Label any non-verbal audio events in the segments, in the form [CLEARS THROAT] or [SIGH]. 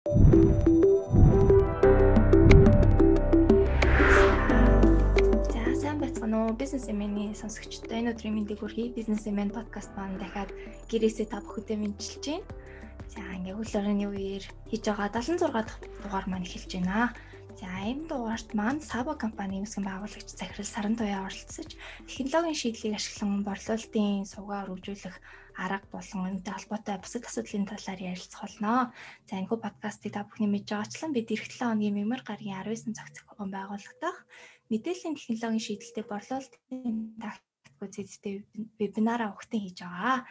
За сайн байцгаана уу бизнес эмээний сонсогчдоо энэ өдрийн мэндийг хүргэе. Бизнес эмэн подкаст маань дахиад гэрээсээ та бүхэндээ мэдчилж байна. За ингээ хөл орны үеэр хийж байгаа 76 дахь дугаар маань эхэлж байна. За энэ дугаарт маань Saba компани нэмсгэн байгуулагч захирал Саран Туяа оролцож технологийн шийдлийг ашиглан борлуулалтын сувгаар үржүүлэх арга болон үүнтэй холбоотой бусад асуудлын талаар ярилцах болно. За энэ хүү подкастыг та бүхний мэдж байгаачлан бид эх 7 хоногийн мэмэр гарагийн 19 цаг зохион байгуулагдах мэдээллийн технологийн шийдэлтэй борлуулалтын тактикгүй зэдтэй вебинараа өгтөн хийж байгаа.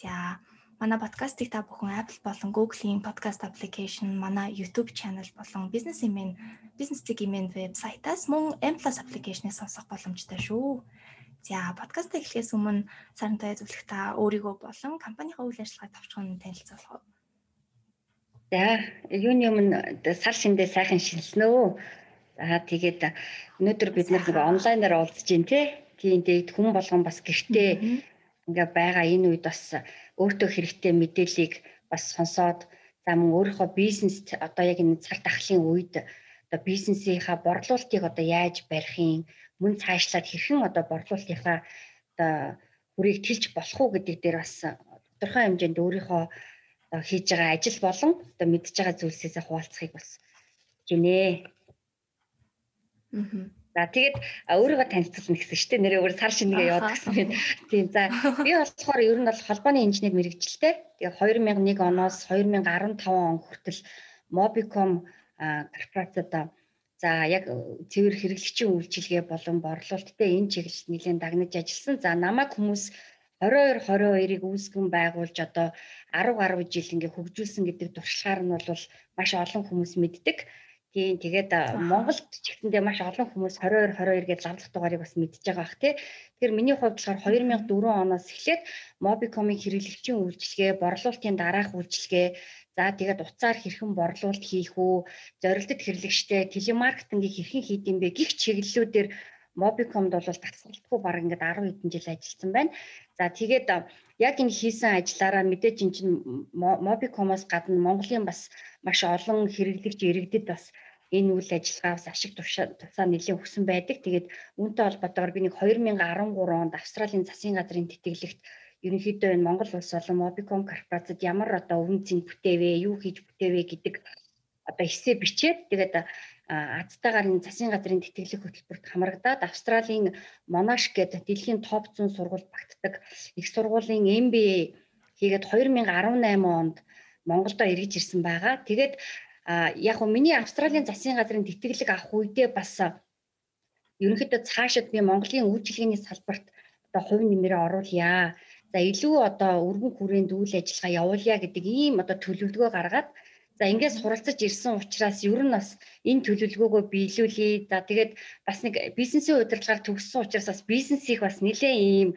За Манай подкастыг та бүхэн Apple болон Google-ийн podcast application, манай YouTube channel болон Business Email, Business Email вебсайтаас мөн M+ application-ыг сонсох боломжтой шүү. За, подкаст эхлэхээс өмнө сарантай зөвлөх та өөрийгөө болон компанийнхаа үйл ажиллагааг товчхон танилцуулах уу? За, юуны өмнө сар шиндээ сайхан шинэлснэ. За, тэгээд өнөөдөр бид нэг онлайнаар уулзж байна тий. Тийм тэгээд хүн болгон бас гэртээ ингээ байгаа энэ үед бас өөртөө хэрэгтэй мэдээллийг бас сонсоод за мөн өөрийнхөө бизнест одоо яг энэ цаг тахлын үед одоо бизнесийнхаа борлуулалтыг одоо яаж барихын мөн цаашлаад хэрхэн одоо борлуулалтынхаа одоо хүрийг тэлж болох уу гэдэг дээр бас тодорхой хэмжээнд өөрийнхөө хийж байгаа ажил болон одоо мэдж байгаа зүйлсээс хуваалцахыг бас гинэ. Аа За тэгээд өөрийгөө танилцуулна гэсэн чинь нэрээ өөр сар шингээ яваад гэсэн юм. Тийм за би болохоор ер нь бол холбооны инженер мэрэгчлээ. Тэгээд 2001 оноос 2015 он хүртэл Mobicom корпорацид за яг цэвэр хэрэглэгчийн үйлчилгээ болон борлуулалттай энэ чиглэлд нэлээд дагнаж ажилласан. За намайг хүмүүс 22 22-ыг үүсгэн байгуулж одоо 10 гаруй жил ингээ хөгжүүлсэн гэдэг туршлагаар нь бол маш олон хүмүүс мэддэг. Тийм тэгээд Монголд ч гэсэндээ маш олон хүмүүс 22 22 гэж лавлах дугаарыг бас мэдж байгаа бах тий. Тэгэхээр миний хувьд болохоор 2004 оноос эхлээд Mobicom-ийн хэрэглэгчийн үйлчилгээ, борлуулалтын дараах үйлчилгээ, за тэгээд уцаар хэрхэн борлуулалт хийх үү, зорилтод хэрэглэгчтэй телемаркетингийг хэрхэн хийдэм бэ гих чиглэлүүдээр Mobicomд бол тасралтгүй баг ингээд 10 хэдэн жил ажилласан байна. За тэгээд яг энэ хийсэн ажиллаараа мэдээж эн чинь Mobicom-оос гадна Монголын бас маш олон хэрэглэгч иргэдэд бас энэ үйл ажиллагаа бас ашиг тусаа нэлээд өгсөн байдаг. Тэгээд үүнтэй холбоотойгоор би нэг 2013 онд Австралийн засгийн газрын тэтгэлэгт ерөнхийдөө энэ Монгол улс болон Mobicom корпорацид ямар одоо өвн цэн бүтээвэ, юу хийж бүтээвэ гэдэг одоо эсээ бичээд тэгээд Азтайгаар энэ засгийн газрын тэтгэлэг хөтөлбөрт хамрагдаад Австралийн Monash гэдэг дэлхийн топ 100 сургууль багтдаг их сургуулийн MBA хийгээд 2018 онд Монголдо эргэж ирсэн байгаа. Тэгээд яг хөө миний Австралийн засгийн газрын тэтгэлэг авах үедээ бас ерөнхийдөө цаашид би Монголын үйлчилгээний салбарт одоо хувь нэмрээ оруулъя. За илүү одоо өргөн хүрээнд үйл ажиллагаа явуулъя гэдэг ийм одоо төлөвлөгөө гаргаад За ингээд суралцаж ирсэн учраас ер нь бас энэ төлөвлөгөөгөө биелүүлээ. За тэгээд бас нэг бизнесийн удирдлагаар төгссөн учраас бас бизнесийг бас нэлээд ийм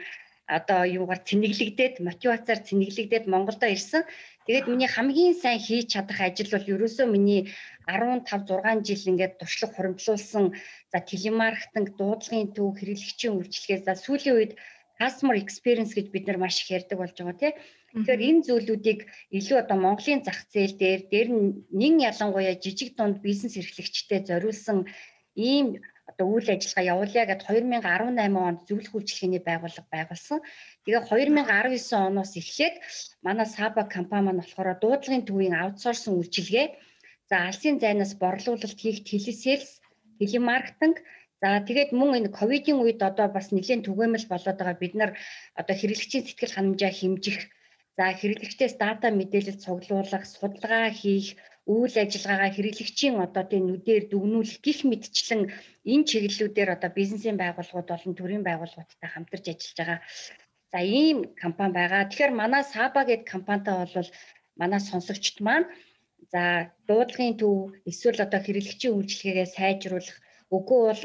одоо юугаар цэнэглэгдээд мотивацаар цэнэглэгдээд Монголдо ирсэн. Тэгээд миний хамгийн сайн хийж чадах ажил бол ерөөсөө миний 15 6 жил ингээд туршлага хуримтлуулсан за телемаркетинг, дуудлагын төв, хэрэглэгчийн үйлчилгээ за сүүлийн үед customer experience гэж бид нар маш их ярьдаг болж байгаа тийм Тэгэхээр энэ зүйлүүдийг илүү одоо Монголын зах зээл дээр дээр нин ялангуяа жижиг дунд бизнес эрхлэгчтэй зориулсан ийм одоо үйл ажиллагаа явуулъя гэд 2018 онд зөвлөх үйлчилгээний байгууллага байгуулсан. Тэгээ 2019 оноос эхлээд манай Саба компани маань болохоор дуудлагын төвийн аутсорсын үйлчилгээ за алсын зайнаас борлуулалт хийх телесейлс, телемаркетинг За тэгээд мөн энэ ковидын үед одоо бас нэлээд түгээмэл болоод байгаа бид нар одоо хэрэглэгчийн сэтгэл ханамжаа хэмжих За хэрэглэгчдээс дата мэдээлэл цуглуулах, судалгаа хийх, үйл ажиллагаагаа хэрэглэгчийн одоо тийм нүдээр дүгнүүлэх гих мэдчлэн энэ чиглэлүүдээр одоо бизнесийн байгууллагууд болон төрийн байгууллагуудтай хамтарч ажиллаж байгаа. За ийм компани байгаа. Тэгэхээр манай Саба гэдэг компанитай бол манай сонсогчд маань за дуудлагын төв эсвэл одоо хэрэглэгчийн үйлчилгээгээ сайжруулах үгүй бол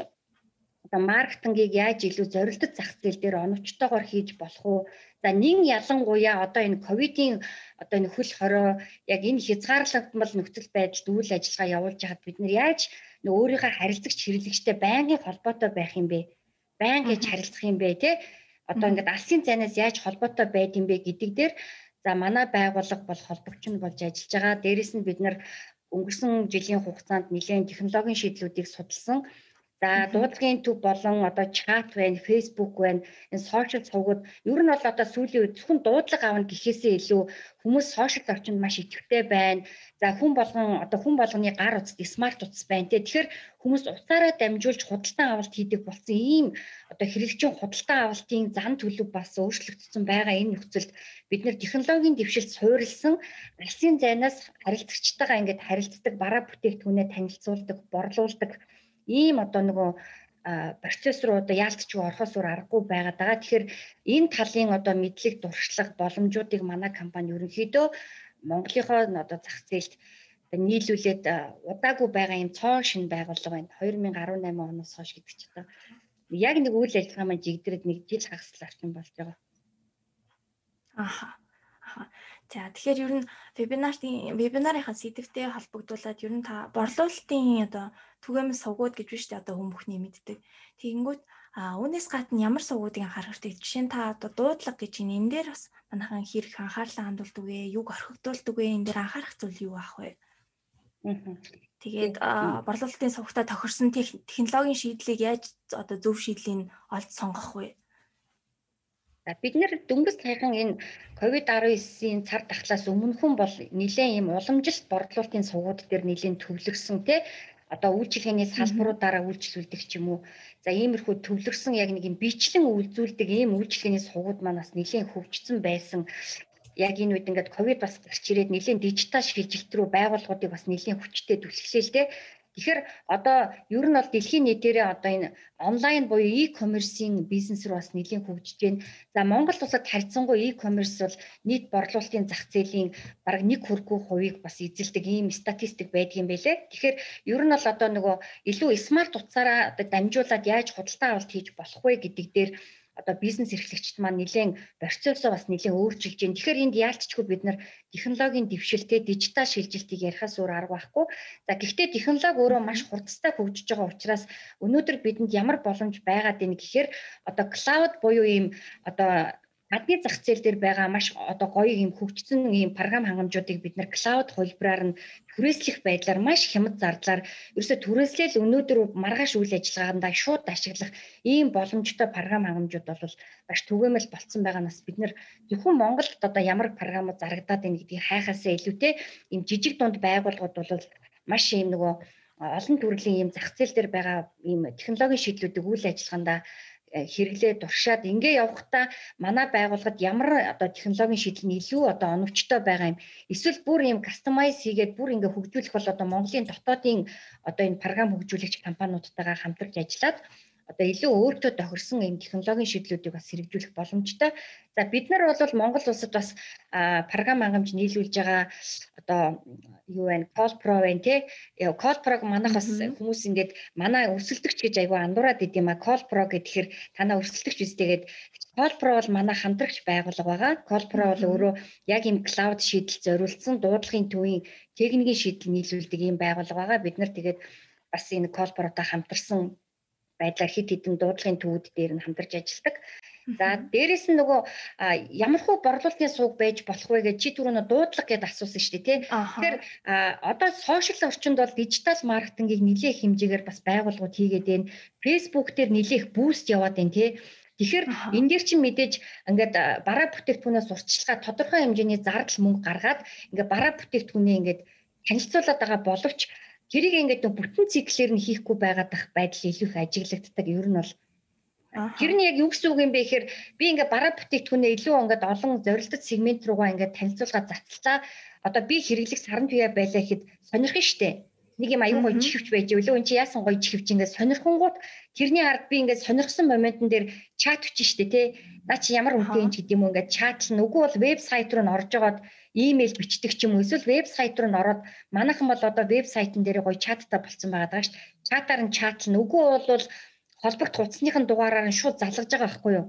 одоо маркетингийг яаж илүү зорилттой зах зээл дээр оновчтойгоор хийж болох уу? За нин ялангуяа одоо энэ ковидын одоо энэ хөл хорой яг энэ хязгаарлагдмал нөхцөл байдалд үйл ажиллагаа явуулж байхад бид нар яаж өөрийнхөө харилцагч хэрэглэгчтэй байнгын холбоотой байх юм бэ? Байнг гэж харилцах юм бэ те? Одоо ингээд алсын цайнаас яаж холбоотой байд юм бэ гэдэг дээр за манай байгууллага бол холбогч нь болж ажиллаж байгаа. Дээрэс нь бид нар өнгөрсөн жилийн хугацаанд нэлээд технологийн шийдлүүдийг судалсан За дуудлагын төв болон одоо чат байна, Facebook байна. Энэ сошиал цугууд ер нь бол одоо сүүлийн үед зөвхөн дуудлага авна гэхээсээ илүү хүмүүс сошиал орчинд маш идэвхтэй байна. За хүн болгон одоо хүн болгоны гар утасд смарт утас байна. Тэгэхээр хүмүүс утсаараа дамжуулж худалдан авалт хийдэг болсон ийм одоо хэрэгжин худалдан авалтын зан төлөв бас өөрчлөгдсөн байгаа энэ нөхцөлд бид нэр технологийн дэвшилт суурилсан алсын зайнаас харилцагчтайгаа ингээд харилцдаг бараа бүтээгдэхүүнээ танилцуулдаг, борлуулдаг ийм одоо нөгөө процесс руу одоо яалтч орохоос өөр аргагүй байгаад байгаа. Тэгэхээр энэ талын одоо мэдлэг дуршлаг боломжуудыг манай компани ерөнхийдөө Монголынхоо одоо зах зээлд нийлүүлээд удаагүй байгаа юм цоо шин байгууллага байна. 2018 оноос хойш гэдэг ч одоо яг нэг үйл ажиллагаа маань жигдрэд нэг жил хагасл орчин болж байгаа. Аха. За тэгэхээр ер нь вебинарын вебинарынхаа сэдвтэй холбогдуулаад ер нь та борлуулалтын одоо түгээмэл сувгууд гэж биш одоо хүн бүхний мэддэг. Тэгэнгүүт а үүнээс гадна ямар сувгуудыг анхаарах хэрэгтэй. Жишээ нь та одоо дуудлага гэж энэ энэ дээр бас манайхан хэрэг анхаарлаа хандуулдаг вэ? Юг орхигдуулдаг вэ? Энэ дээр анхаарах зүйл юу ах вэ? Тэгээд борлуулалтын сувгтаа тохирсон технологийн шийдлийг яаж одоо зөв шийдлийг олж сонгох вэ? За бид нэр дөнгөж саяхан энэ COVID-19-ийн цар тахлаас өмнөхөн бол нэлээд ийм уламжилт борлуулалтын сувгууд дээр нэлээд төвлөрсөн те одоо үйлчлэгээний салбаруудаараа үйлчлүүлдэг ч юм уу. За иймэрхүү төвлөрсөн яг нэг юм бичлэн үйлдвэрлэдэг ийм үйлчлэгээний сувгууд маань бас нэлээд хөгжсөн байсан. Яг энэ үед ингээд ковид бас гарч ирээд нэлээд дижитал шилжилт рүү байгууллагуудыг бас нэлээд хүчтэй түлхлээ л дээ. Тэгэхээр одоо ер нь бол дэлхийн нийтээрээ одоо энэ онлайн буюу e-commerce-ийн бизнес руу бас нэлийн хөгжиж байна. За Монгол улсад харьцангуй e-commerce бол нийт борлуулалтын зах зээлийн бараг нэг хүргүй хувийг бас эзэлдэг ийм статистик байдгийн байлээ. Тэгэхээр ер нь бол одоо нөгөө илүү смарт утсаараа одоо дамжуулаад яаж худалдаа авалт хийж болох вэ гэдэг дээр одоо бизнес эрхлэгчид маань нэлээд процессоо бас нэлээд өөрчилж байна. Тэгэхээр энд яалтчгүй бид нар технологийн дэвшилтэй дижитал шилжилтийг ярихаас өөр арга байхгүй. За гэхдээ технологи өөрөө маш хурдтай хөгжиж байгаа учраас өнөөдөр бидэнд ямар боломж байгаад байна гэхээр одоо клауд буюу ийм одоо гадны зах зээл дээр байгаа маш одоо гоё юм хөгжсөн ийм програм хангамжуудыг бид нар клауд хувилбараар нь түрээслэх байдлаар маш хямд зардлаар ерөөсө түрээслэл өнөөдөр маргааш үйл ажиллагаандаа шууд ашиглах ийм боломжтой програм хангамжууд бол маш түгээмэл болцсон байгаанаас бид нар зөвхөн Монголд одоо ямар програмууд зарагдаад байна гэдгийг хайхаасаа илүүтэй ийм жижиг дунд байгууллагууд бол маш ийм нөгөө олон төрлийн ийм зах зээл дээр байгаа ийм технологийн шийдлүүдийг үйл ажиллагаандаа хэрэглээ туршаад ингээ явахдаа манай байгууллагад ямар одоо технологийн шийдэл нь илүү одоо оновчтой байгаа юм. Эсвэл бүр юм кастомайз хийгээд бүр ингээ хөгжүүлэх бол одоо Монголын дотоодын одоо энэ програм хөгжүүлэгч компаниудтайгаа хамтарч ажиллаад одоо илүү өөртөө тохирсон юм технологийн шийдлүүдийг бас хэрэгжүүлэх боломжтой. За бид нар бол Монгол улсад бас програм хангамж нийлүүлж байгаа одоо юу вэ? Байна тий. Call Pro-г манайх бас хүмүүс ингээд манай өрсөлдөгч гэж айгүй андуураад идэм а Call Pro гэхээр танаа өрсөлдөгч үстэйгээд Pro бол манай хамтрагч байгууллага байгаа. Pro бол өөрөө яг юм cloud шийдэл зориулсан дуудлагын төвийн техникийн шийдэл нийлүүлдэг юм байгууллага байгаа. Бид нар тэгээд бас энэ Pro-тай хамтарсан байдлаар хит хитэн дуудлагын төвүүд дээр нь хамтарч ажилладаг. За дээрэс нь нөгөө ямар хөө борлуулалтын сууг байж болох вэ гэж чи түрүүнө дуудлага гэдээ асуусан шүү дээ тий. Тэгэхээр одоо сошиал орчинд бол дижитал маркетингийг нэлээх хэмжээгээр бас байгууллагууд хийгээд байна. Facebook дээр нэлээх буст яваад байна тий. Тэгэхээр энэ дээр чинь мэдээж ингээд бараа бүтээгдэхүүнээс урьдчилгаа тодорхой хэмжээний зардал мөнгө гаргаад ингээд бараа бүтээгдэхүүнээ ингээд танилцуулаад байгаа боловч тэрийг ингээд бүтэн циклээр нь хийхгүй байгаад ах байдал илүү их ажиглагддаг. Ер нь бол Тэр нь яг юу гэсэн үг юм бэ гэхээр би ингээд бараа бүтээгдэхүүнээ илүү ингээд олон зорилттой сегмент руугаа ингээд танилцуулга цацлаа. Одоо би хэрэглэх саран туяа байлаа гэхэд сонирхон штэ. Нэг юм аюун гоё чихвч байж өлөө эн чи яасан гоё чихвч ингээд сонирхонгууд тэрний ард би ингээд сонирхсан моментн дээр чат хүч штэ те. Наа чи ямар үнэтэй юм ч гэдэм үү ингээд чатлна. Үгүй бол вебсайт руу н орж агаад имэйл бичдэг ч юм уу эсвэл вебсайт руу н ороод манайхан бол одоо вебсайтн дээр гоё чаттай болцсон байгаа даа ш. Чатаар нь чатлна. Үгүй бол холбогд хуудасных нь дугаараар нь шууд залгаж байгаа байхгүй юу?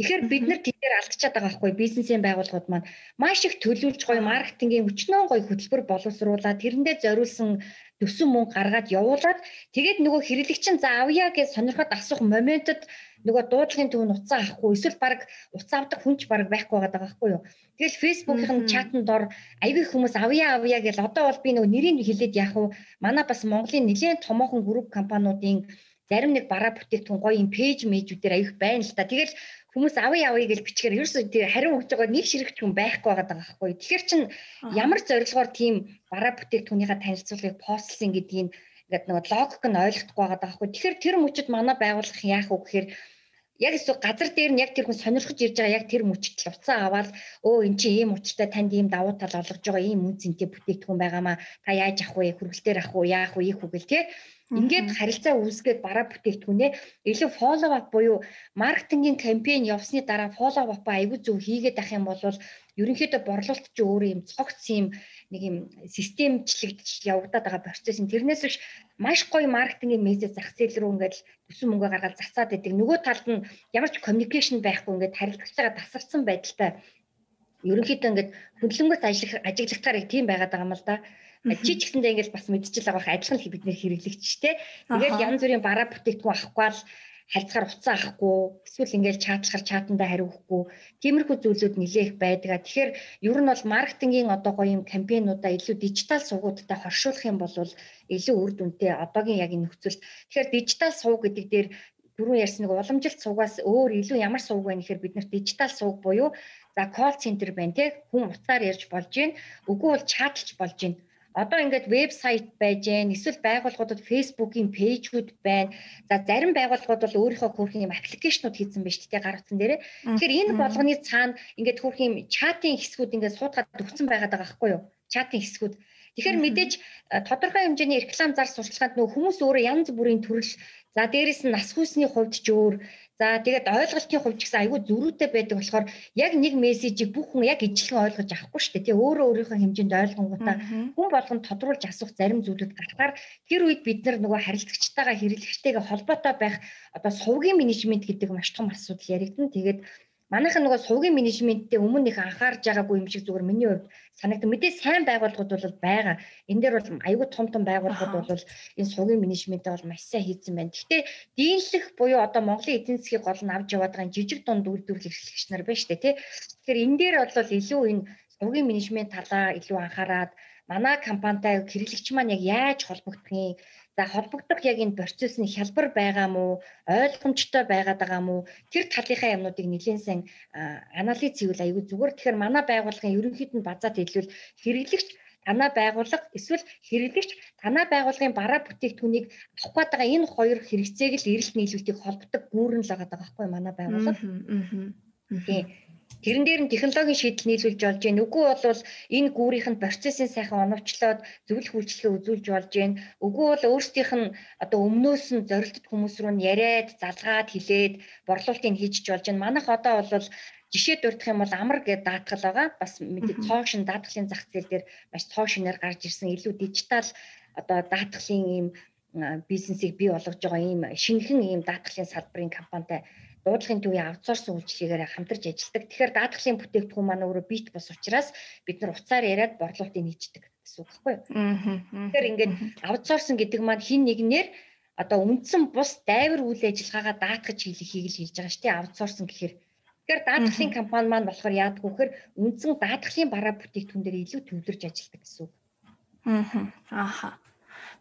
Тэгэхээр бид нар тэдгээр алдчихад байгаа байхгүй бизнесийн байгууллагууд маань маш их төлөвлөж гоё маркетингийн өчнөө гоё хөтөлбөр боловсруулаад тэрэндээ зориулсан төсөн мөнгө гаргаад явуулаад тэгээд нөгөө хэрэглэгчин за авъя гэж сонирхоод асуух моментод нөгөө дуудлагын төв нь уцаа авахгүй эсвэл баг уцаа авдаг хүнч баг байхгүй байгаа байхгүй юу. Тэгэл фэйсбүүкийн чатанд дор аягүй хүмүүс авъя авъя гэж одоо бол би нөгөө нэрийг хэлээд яах вэ? Манай бас Монголын нэлээд томоохон групп компаниудын зарим нэг бараа бүтээгдэхүүн гоё юм пэйж мэйжүүдээр аяг байна л та. Тэгэл хүмүүс авъя авъя гэж бичгээр ерөөсөө тэр хариу өгч байгаа нэг ширхч хүн байхгүй байгаа байхгүй. Тэгэхээр чин ямар зорилгоор тийм бараа бүтээгдэхүүнийхээ танилцуулгыг постлсан гэдгийг ингээд нөгөө логик нь ойлгохгүй байгаа байхгүй. Тэгэхээр тэр мөчөд манай байгууллага яах вэ гэхээр яг эсвэл газар дээр нь яг тэр хүн сонирхож ирж байгаа яг тэр мөчт л уцаа аваад өө эн чинь ийм учиртай танд ийм давуу тал олгож байгаа ийм үн цэнтэй бүтээгдэхүүн байгаамаа. Та яаж авах вэ? Хөргөлтөөр авах уу? Яах вэ? Ийх үү гэл тий. Ингээд харилцаа үүсгээд бараа бүтээгдэхүүнээ илүү follow up буюу маркетингийн кампайн явсны дараа follow up аягүй зөв хийгээд ах юм бол ерөнхийдөө борлуулалт чи өөрөө юм цогц юм нэг юм системчлэгдэж явагдаад байгаа процесс юм. Тэрнээс биш маш гоё маркетингийн мессеж зах зээл рүү ингээд төсөн мөнгө гаргаад засаад байдаг. Нөгөө талд нь ямар ч communication байхгүй ингээд харилцагчаа тасарсан байдалтай ерөнхийдөө ингээд хөндлөнгөөс ажиллах ажиглагтаар тийм байгаад байгаа юм л да. Чи ч гэсэндээ ингээл бас мэдчихэл байгаа хэ адилхан бид нэр хэрэглэгчтэй. Тэгээд янз бүрийн бараа бүтээгдэхүүн авахгүй л харьцаар уцаа авахгүй эсвэл ингээл чатлахаар чатандаа хариухгүй тиймэрхүү зүйлүүд нэлээх байдаг. Тэгэхээр ер нь бол маркетингийн одоо гоё юм кампайнуудаа илүү дижитал сувгуудтай хоршуулах юм бол илүү үр дүнтэй одоогийн яг энэ нөхцөлд. Тэгэхээр дижитал сувг гэдэг дээр түрүүн ярьсан нэг уламжилт сувгаас өөр илүү ямар сувг байна гэхээр бид нар дижитал сувг буюу за колл центр байна те хүн утсаар ярьж болж гин үгүй бол чатлж болж гин одоо ингээд вебсайт байж гэн эсвэл байгууллагуудад фейсбુકийн пэйжүүд байна. За зарим байгууллагууд бол өөрийнхөө хөөрхөн юм аппликейшнууд хийсэн байна шүү дээ гар утсан дээрээ. Тэгэхээр энэ болгоны цаана ингээд юм чатын хэсгүүд ингээд суудгаад өгсөн байгаад байгаа байхгүй юу? Чатын хэсгүүд. Тэгэхээр мэдээж тодорхой хэмжээний реклам зар сурталчилгаанд нөх хүмүүс өөрөө янз бүрийн төрөл за дээрэс нь нас хүсний хувьд ч өөр За тэгээд ойлголтын хувьд ч гэсэн айгүй зөрүүтэй байдаг болохоор яг нэг мессежийг бүх хүн яг ижилхэн ойлгож авахгүй шүү дээ. Тэ өөрөө өөрийнхөө хэмжээнд ойлгонгуудаа хүн болгонд тодруулж асуух зарим зүйлүүд гарахаар тэр үед бид нар нөгөө харилцагчтайгаа хэрэглэгчтэйгээ холбоотой байх одоо сувгийн менежмент гэдэг маш том асуудал яригдана. Тэгээд манайхан нөгөө сувгийн менежменттэй өмнө их анхаарж байгаагүй юм шиг зүгээр миний хувьд санагдав. Мэдээ сайн байгууллагууд бол байгаа. Энэ дээр бол аюул том том байгууллагууд бол энэ сувгийн менежментээ бол маш сайн хийсэн байна. Гэхдээ дийлэх буюу одоо Монголын эдийн засгийг гол нь авч яваад байгаа жижиг дунд үйлдвэрлэл эрхлэгч нар байна шүү дээ, тий. Тэгэхээр энэ дээр бол илүү энэ сувгийн менежмент талаа илүү анхаарад манай компанитай хэрэглэгч маань яг яаж холбогдохын За холбогдох яг энэ процессны хялбар байгаа мó, ойлгомжтой байгаад байгаа мó тэр талынхаа юмнуудыг нэлээд сайн анализ хийвэл аюул зүгээр. Тэгэхээр манай байгууллагын ерөнхийд нь базаад хэлвэл хэрэглэгч танаа байгууллага эсвэл хэрэглэгч танаа байгууллагын бараа бүтээгдэхүүнийг авах гээд байгаа энэ хоёр хэрэгцээг л эрэлт нийлүүлэлтийг холбодог гүүрэн л байгаа байхгүй манай байгууллага. Тийм. Тэрэн дээр нь технологийн шийдэл нийлүүлж болж байна. Үгүй бол энэ гүүрийнх нь процессын сайхан оновчлоод зөвлөх үйлчлэгээ үзүүлж болж байна. Үгүй бол өөрсдийнх нь одоо өмнөөс нь зорилттой хүмүүс рүү нь яриад, залгаад хэлээд борлуулалтыг хийчих болж байна. Манайх одоо бол жишээ дурдах юм бол амар гэдэг даатгал байгаа. Бас мэдээ цоо шин даатгалын зах зээл дээр маш цоо шинээр гарч ирсэн илүү дижитал одоо даатгалын ийм бизнесийг бий болгож байгаа ийм шинэхэн ийм даатгалын салбарын компанитай дуудлагын төвийн аутсорс үйлчлэгээр хамтарч ажилладаг. Тэгэхээр даатгалын бүтээгдэхүүн маань өөрөө бит бос учраас бид нар уцаар яриад борлуулалтыг нийцдэг гэсэн үг байхгүй юу? Тэгэхээр ингээд аутсорсын гэдэг маань хин нэгнээр одоо үндсэн бус дайвар үйл ажиллагаагаа даатгаж хийлэхийг л хэлж байгаа шүү дээ аутсорсын гэхээр. Тэгэхээр даатгалын компани маань болохоор яадаг гэхээр үндсэн даатгалын бараа бүтээгдэхүүн дээр илүү төвлөрж ажилладаг гэсэн үг. Аа. Ааха.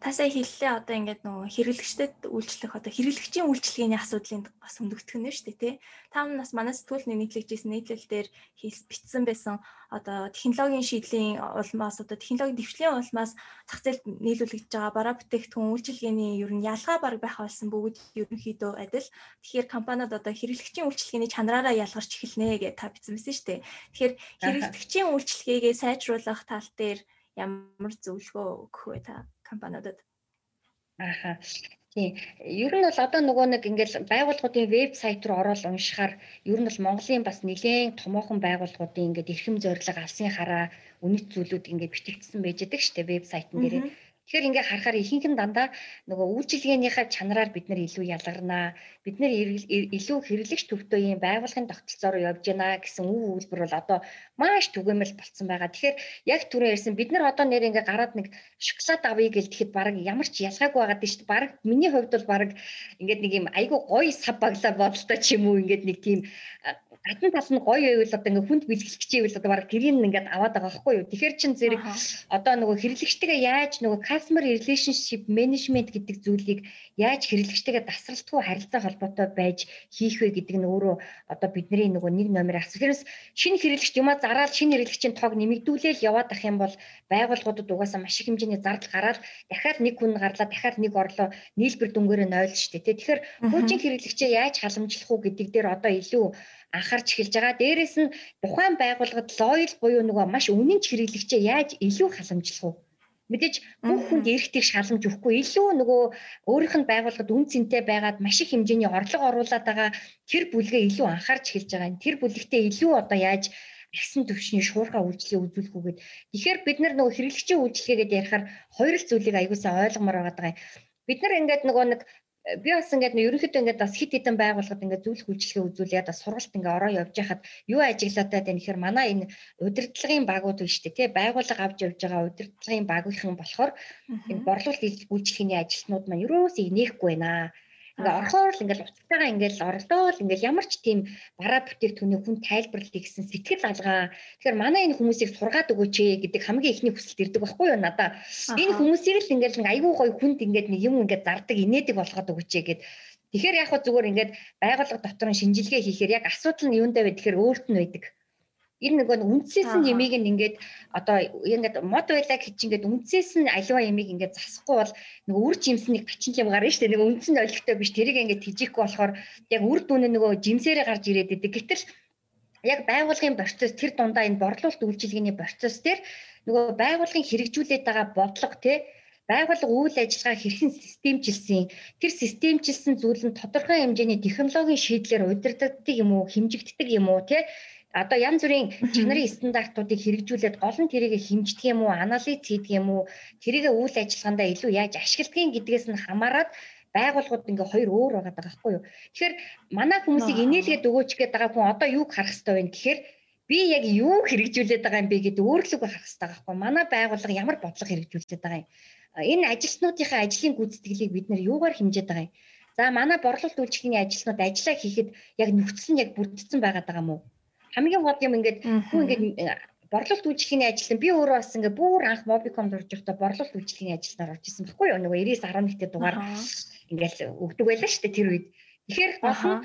Та сая хэллээ одоо ингээд нөгөө хэрэглэгчдэд үйлчлэх одоо хэрэглэгчийн үйлчлэгээний асуудлыг бас өндөгдөх нь шүү дээ тий. Та нас манай сэтгүүлний нийтлэгчээс нийтлэл дээр хийс битсэн байсан одоо технологийн шийдлийн улмаас одоо технологийн дэвшлийн улмаас зах зээлд нийлүүлэгдэж байгаа бараа бүтээгдэхүүн үйлчилгээний ер нь ялгаа баг байх болсон бүгд ерөнхийдөө адил. Тэгэхээр компаниуд одоо хэрэглэгчийн үйлчлэгээний чанараараа ялгарч эхэлнэ гэж та бичсэн байсан шүү дээ. Тэгэхээр хэрэглэгчийн үйлчлэгээгээ сайжруулах тал дээр ямар зөвлөгөө өгөх вэ та? Компаниудад. Ааха. Тийм. Ер нь бол одоо нөгөө нэг ингээл байгууллагуудын вебсайт руу ороод уншихаар ер нь бол Монголын бас нэлээд томоохон байгууллагуудын ингээд эрхэм зорилго алсын хараа үнэт зүйлүүд ингээд бичигдсэн байж байгаа шүү дээ вебсайтн дээр. Тэгэхээр ингээ харахаар ихэнх нь дандаа нөгөө үйлчилгээнийхээ чанараар бид нар илүү ялгарнаа. Бид нар илүү хэрэглэгч төвтэй юм байгууллагын тогтолцоор явж байна гэсэн үг үйлбэр бол одоо маш түгээмэл болцсон байгаа. Тэгэхээр яг түрүү ярьсан бид нар одоо нэр ингээ гараад нэг шоколад авъя гэж тэгэхэд баг ямар ч ялгаагүй байгаа дээ шүү дээ. Баг миний хувьд бол баг ингээд нэг юм айгүй гоё сав баглаа бодолтой ч юм уу ингээд нэг тийм гадна тал нь гоё байвал одоо ингээ хүнд бэлгэлч гэвэл одоо баг тэрийг ингээд аваад байгаа байхгүй юу. Тэгэхээр чин зэрэг одоо нөгөө хэрэглэгчтэйгээ яаж нөгөө customer relationship management гэдэг зүйлийг яаж хэрэглэгчтэйгээ тасралтгүй харилцаа холбоотой байж хийх вэ гэдэг нь өөрөө одоо бидний нөгөө нэг номер асуу. Тэрээс шинэ хэрэглэгч юмаа зараад шинэ хэрэглэгчийн тоог нэмэгдүүлээл яваад ах юм бол байгууллагуудад угаасаа маш их хэмжээний зардал гараад дахиад нэг хүн гарлаа дахиад нэг орлоо нийлбэр дүнгээр нь ойл штэ. Тэгэхээр хуучин хэрэглэгчээ яаж халамжлах уу гэдэг дээр одоо илүү анхаарч эхэлж байгаа. Дээрээс нь тухайн байгууллагад лоял буюу нөгөө маш үнэнч хэрэглэгчээ яаж илүү халамжлах вэ? Мэдээж бүх хүнд эрхтийг шаламж өгөхгүй илүү нөгөө өөрийнх нь байгууллагад үн цэнтэй байгаад маш их хэмжээний орлого оруулаад байгаа тэр бүлгээ илүү анхаарч эхэлж байгаа. Тэр бүлэгтээ илүү одоо яаж ихсэн төвчний шуурхаа үйлчлэгээ үзүүлэхүүгээд тэгэхээр бид нар нөгөө хэрэглэгчийн үйлчлэгээгээд ярихаар хоёр л зүйлийг аягуулсан ойлгомоор байгаа юм. Бид нар ингээд нөгөө нэг би бас ингээд ерөнхийдөө ингээд бас хит хитэн байгууллагад ингээд зөвлөх үйлчлэгээ үзүүлээд бас сургалт ингээд ороо явж хахад юу ажиглаад байна гэхээр манай энэ удирдлагын багууд биш үү те. Байгууллага авч явж байгаа удирдлагын багийнхан болохоор энэ борлуулалт үйлчлэгээний ажилтнууд маань ерөөсөө инехгүй байна Ингээ орхоор л ингээл уцтайгаа ингээл орлоол ингээл ямар ч тийм бараа бүтээгдэхүүний хүн тайлбарлалт гэсэн сэтгэл алгаа. Тэгэхээр манай энэ хүмүүсийг сургаад өгөөч ээ гэдэг хамгийн ихний хүсэлт ирдэг байхгүй юу надаа. Энэ хүмүүсийг л ингээл нэг айгүй гоё хүнд ингээд нэг юм ингээд зардаг инээдэг болгоод өгөөч ээ гэд. Тэгэхээр яг хөө зүгээр ингээд байгууллага дотор нь шинжилгээ хийхээр яг асуудал нь юундаа вэ гэхээр өөрт нь байдаг энэ нөгөө үндсээс нь ямиг ингээд одоо ингээд мод байлаа гэж ингээд үндсээс нь аливаа ямиг ингээд засахгүй бол нөгөө үр жимснийг тачин юм гарна шүү дээ нөгөө үндс нь олигтой биш. Тэрийг ингээд тижихгүй болохоор яг үр дүн нь нөгөө жимсээрээ гарч ирээд идэг. Гэтэл яг байгуулгын процесс тэр дундаа энэ борлуулалт үйлчилгээний процесс дээр нөгөө байгуулгын хэрэгжүүлээд байгаа бодлого тий байгууллага үйл ажиллагаа хэрхэн системчилсэн тэр системчилсэн зүйл нь тодорхой хэмжээний технологийн шийдлэр удирддаг юм уу хэмжигддэг юм уу тий одоо янз бүрийн чанарын стандартуудыг хэрэгжүүлээд гол нь тэрийг хэмждэг юм уу, анализ хийдэг юм уу, тэрийг үйл ажиллагаандаа илүү яаж ашигладгийг гэдгээс нь хамаарат байгууллагууд ингээ хоёр өөр байгаа байхгүй юу. Тэгэхээр манай хүмүүсийг инээлгээд өгөөч гэдэг байгаа хүн одоо юуг харах хэрэгтэй вэ гэхээр би яг юу хэрэгжүүлээд байгаа юм бэ гэдэг өөрлөгөө харах хэрэгтэй байхгүй. Манай байгууллага ямар бодлого хэрэгжүүлээд байгаа юм. Энэ ажилтнуудынхаа ажлын гүйцэтгэлийг бид нар юугаар хэмжээд байгаа юм. За манай борлуулалт үйлчлэгийн ажилтнууд ажиллаа хийхэд яг нөхцөл нь яг бүрдсэн байгаа юм уу? Хамгийн гол юм ингээд хүн ингээд э, борлуулалт үйлчлэгийн ажилтан би өөрөө бас ингээд бүр анх мобикомд орж ирэхдээ борлуулалт үйлчлэгийн ажилтнаар орж исэн байхгүй юу? Нөгөө 90-11-т дугаар ингээд өгдөг байлаа шүү дээ тэр үед. Тэгэхээр гол нь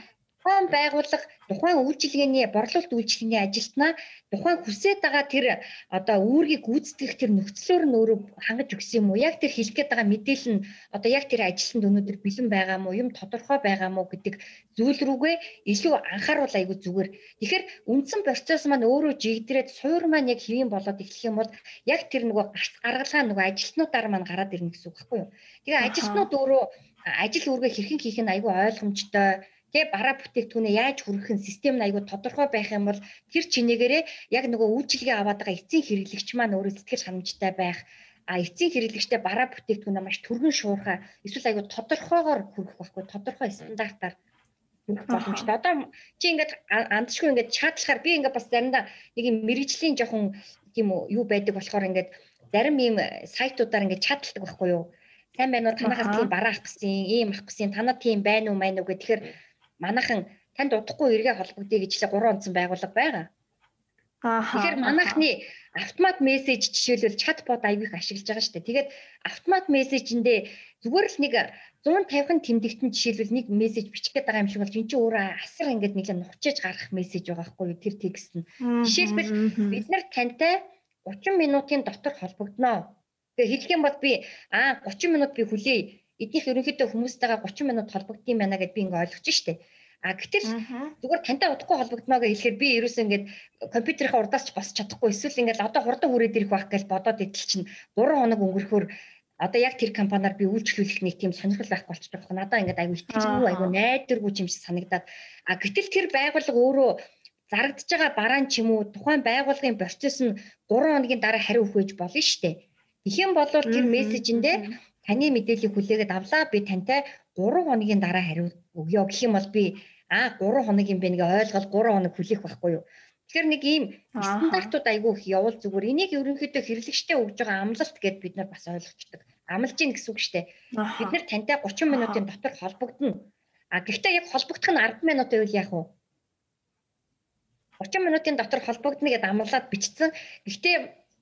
тухайн байгууллага тухайн үйлчилгээний борлуулалт үйлчилгээний ажилтнаа тухайн хүсээд байгаа тэр одоо үүргийг гүйцэтгэх тэр нөхцлөөр нь өөрөө хангаж өгсөн юм уу? Яг тэр хэлэх гээд байгаа мэдээлэл нь одоо яг тэр ажилтнанд өнөөдөр бэлэн байгаа мó юм тодорхой байгаа мó гэдэг зүйл рүүгээ илүү анхааруул айгүй зүгээр. Тэгэхээр үндсэн процесс маань өөрөө жигдрээд суур маань яг хэвийн болоод эхлэх юм бол яг тэр нөгөө гаргалгаа нөгөө ажилтнуудаар маань гараад ирнэ гэсэн үг байхгүй юу? Тэгээ ажилтнууд өөрөө ажил үүргээ хэрхэн хийх нь айгүй ойлгомжтой Тэ бараа бүтээгдэхүүнээ яаж хүргэх нь систем нь айгүй тодорхой байх юм бол тэр чинээгээрээ яг нөгөө үйлчилгээ аваад байгаа эцсийн хэрэглэгч маань өөрөө сэтгэл ханамжтай байх а эцсийн хэрэглэгчтэй бараа бүтээгдэхүүнээ маш түргэн шуурхаа эсвэл айгүй тодорхойгоор хүргэх байхгүй тодорхой стандартаар хүргэх боломжтой. Одоо чи ингээд андчгүй ингээд чаатлахаар би ингээд бас заримдаа нэг юм мэрэгжлийн жоохон тийм юу байдаг болохоор ингээд зарим ийм сайтуудаар ингээд чаталдаг байхгүй юу? Сайн байна уу? Танахаас тийм бараа авах гэсэн, ийм авах гэсэн, танаа тийм байна уу, мань уу гэх тэгэхээр манайхан танд удахгүй эргээ холбогдъё гэж л 3 онцон байгууллага байгаа. Аа. Тэгэхээр манайхны автомат мессеж жишээлбэл чатбот аяг их ашиглаж байгаа шүү дээ. Тэгээд автомат мессежэндээ зүгээр л нэг 150хан тэмдэгтэн жишээлбэл нэг мессеж бичих гээд байгаа юм шиг бол эн чинь өөрөө асар ингээд нэг нухчиж гарах мессеж байгаа байхгүй юу тэр текст нь. Жишээлбэл бид нар тантай 30 минутын дотор холбогдноо. Тэгээ хэлэх юм бол би аа 30 минут би хүлээе эднийх ерөнхийдөө хүмүүстэйгээ 30 минут холбогдсон байна гэдээ би ингээ ойлгож штэ. А гэтэл зүгээр тантай удахгүй холбогдмоо гэж хэлэхээр би ерөөсөө ингээд компьютерийнхаа урдаас ч босч чадахгүй эсвэл ингээд одоо хурдан хүрээд ирэх байх гэж бодоод идэл чинь 3 хоног өнгөрөхөөр одоо яг тэр компаниар би үйлчлүүлэх нэг тийм сонирхол байхгүй болчих жоох. Надаа ингээд аюу итгэжгүй аюу найдваргүй юм шиг санагдаад а гэтэл тэр байгууллага өөрөө зарагдж байгаа бараан ч юм уу тухайн байгууллагын процесс нь 3 хоногийн дараа хариу өгөх байж болно шүү дээ. Их юм бол тэр мессежэндээ таны мэдээллийг хүлээгээд авлаа. Би тантай 3 хоногийн дараа хариу өгье гэх юм бол би аа 3 хоног юм бэ нэг ойлгол 3 хоног хүлээх байхгүй юу? Тэгэхээр нэг ийм стандартууд айгүй их явуул зүгээр. Энийг ерөнхийдөө хэрэглэгчтэй өгж байгаа амлалт гэдээ бид нар бас ойлгочтой. Амлаж ийн гэсэн үг шүү дээ. Бид нар тантай 30 минутын дотор холбогдно. А гэхдээ яг холбогдох нь 10 минут байвал яах вэ? 30 минутын дотор холбогдно гэдээ амлаад бичсэн. Гэхдээ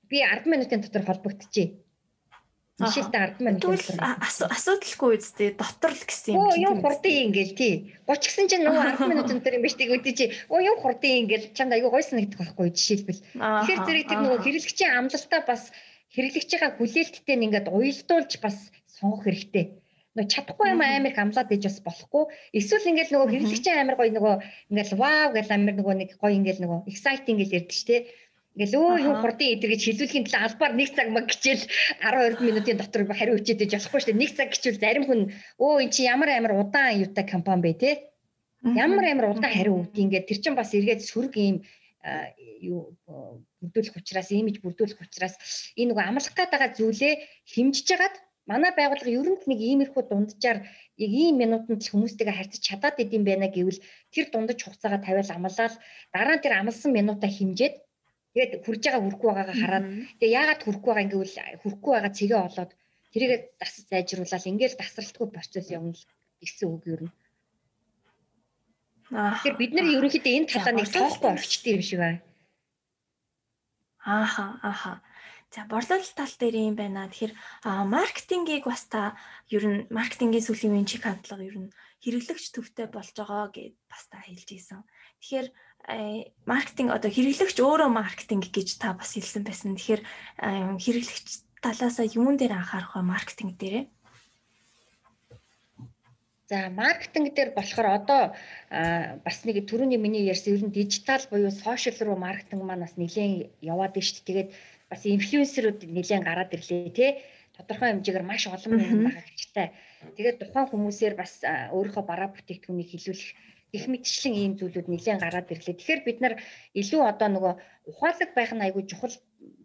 би 10 минутын дотор холбогдчихъя. Жишээлбэл 10 минут. Тэгвэл асуудалгүй үстэй дотор л гэсэн юм. Оо юу хурдын ингээл тий. 30 гэсэн чинь нөгөө 10 минут өнтер юм биш тийг үдээ чи. Оо юу хурдын ингээл чамд айгүй гойсон нэгдэх байхгүй жишээлбэл. Тэгэхээр зэрэг тэр нөгөө хэрэглэгчийн амлалтаа бас хэрэглэгчийн хүлээлттэй ингээд уялдуулж бас сонгох хэрэгтэй нөгөө чадахгүй юм амар их амлаад иж бас болохгүй. Эсвэл ингээл нөгөө хэрэглэгчийн амар гоё нөгөө ингээл вау гэл амар нөгөө нэг гоё ингээл нөгөө exciting гэл ярьдаг шүү дээ. Ингээл өө юу хурдын идэр гэж хэлүүлэхийн тулд албаар нэг цаг маг гिचэл 12 минутын дотор хариу өчөөд иж болохгүй шүү дээ. Нэг цаг гिचвэл зарим хүн өө эн чи ямар амар удаан юутай компани бэ те. Ямар амар удаан хариу өгд ингээд тэр чин бас эргээд сөрөг ийм юу бүрдүүлэх учраас имиж бүрдүүлэх учраас энэ нөгөө гээд байгаа зүйлээ хэмжиж хагаад манай байгууллага ер нь нэг иймэрхүү дунджаар яг ийм минутанд хүмүүстэйгээ харьцаж чадаад идэм байна гэвэл тэр дундаж хугацаагаа тавиал амлаад дараа нь тэр амлсан минутаа хэмжээд тэгээд хүрж байгаа хүрхгүй байгаагаа хараад тэгээд яагаад хүрхгүй байгаа гэвэл хүрхгүй байгаа цэгээ олоод тэрийгээ зас зайжруулаад ингээл тасралтгүй процесс явна л гэсэн үг нь. Тэгэхээр бид нар ерөнхийдөө энэ талаа нэг тоохгүй орчтой юм шиг байна. Ааха ааха. За борлуулалт тал дээр юм байна. Тэгэхээр маркетингийг бас та ер нь маркетингийн сүүлийн үеийн чиг хандлага ер нь хэрэглэгч төвтэй болж байгаа гэд бас та хэлж ийсэн. Тэгэхээр маркетинг одоо хэрэглэгч өөрөө маркетинг гэж та бас хэлсэн байсан. Тэгэхээр хэрэглэгч талаасаа юун дээр анхаарах вэ маркетинг дээрээ? За маркетинг дээр болохоор одоо бас нэг түрүүний миний ярьсан ер нь дижитал буюу сошиал руу маркетинг маань бас нэлээд яваад байна шүү дээ. Тэгээд бас инфлюенсерүүд нэлээд гараад ирлээ тий тодорхой хэмжээгээр маш олон юм байгаа хэрэгтэй. Тэгээд тухайн хүмүүсээр бас өөрийнхөө бараа бүтээгдэхүүнийг хилүүлэх их мэтчлэн ийм зүйлүүд нэлээд гараад ирлээ. Тэгэхээр бид нар илүү одоо нөгөө ухаалаг байх нь айгүй чухал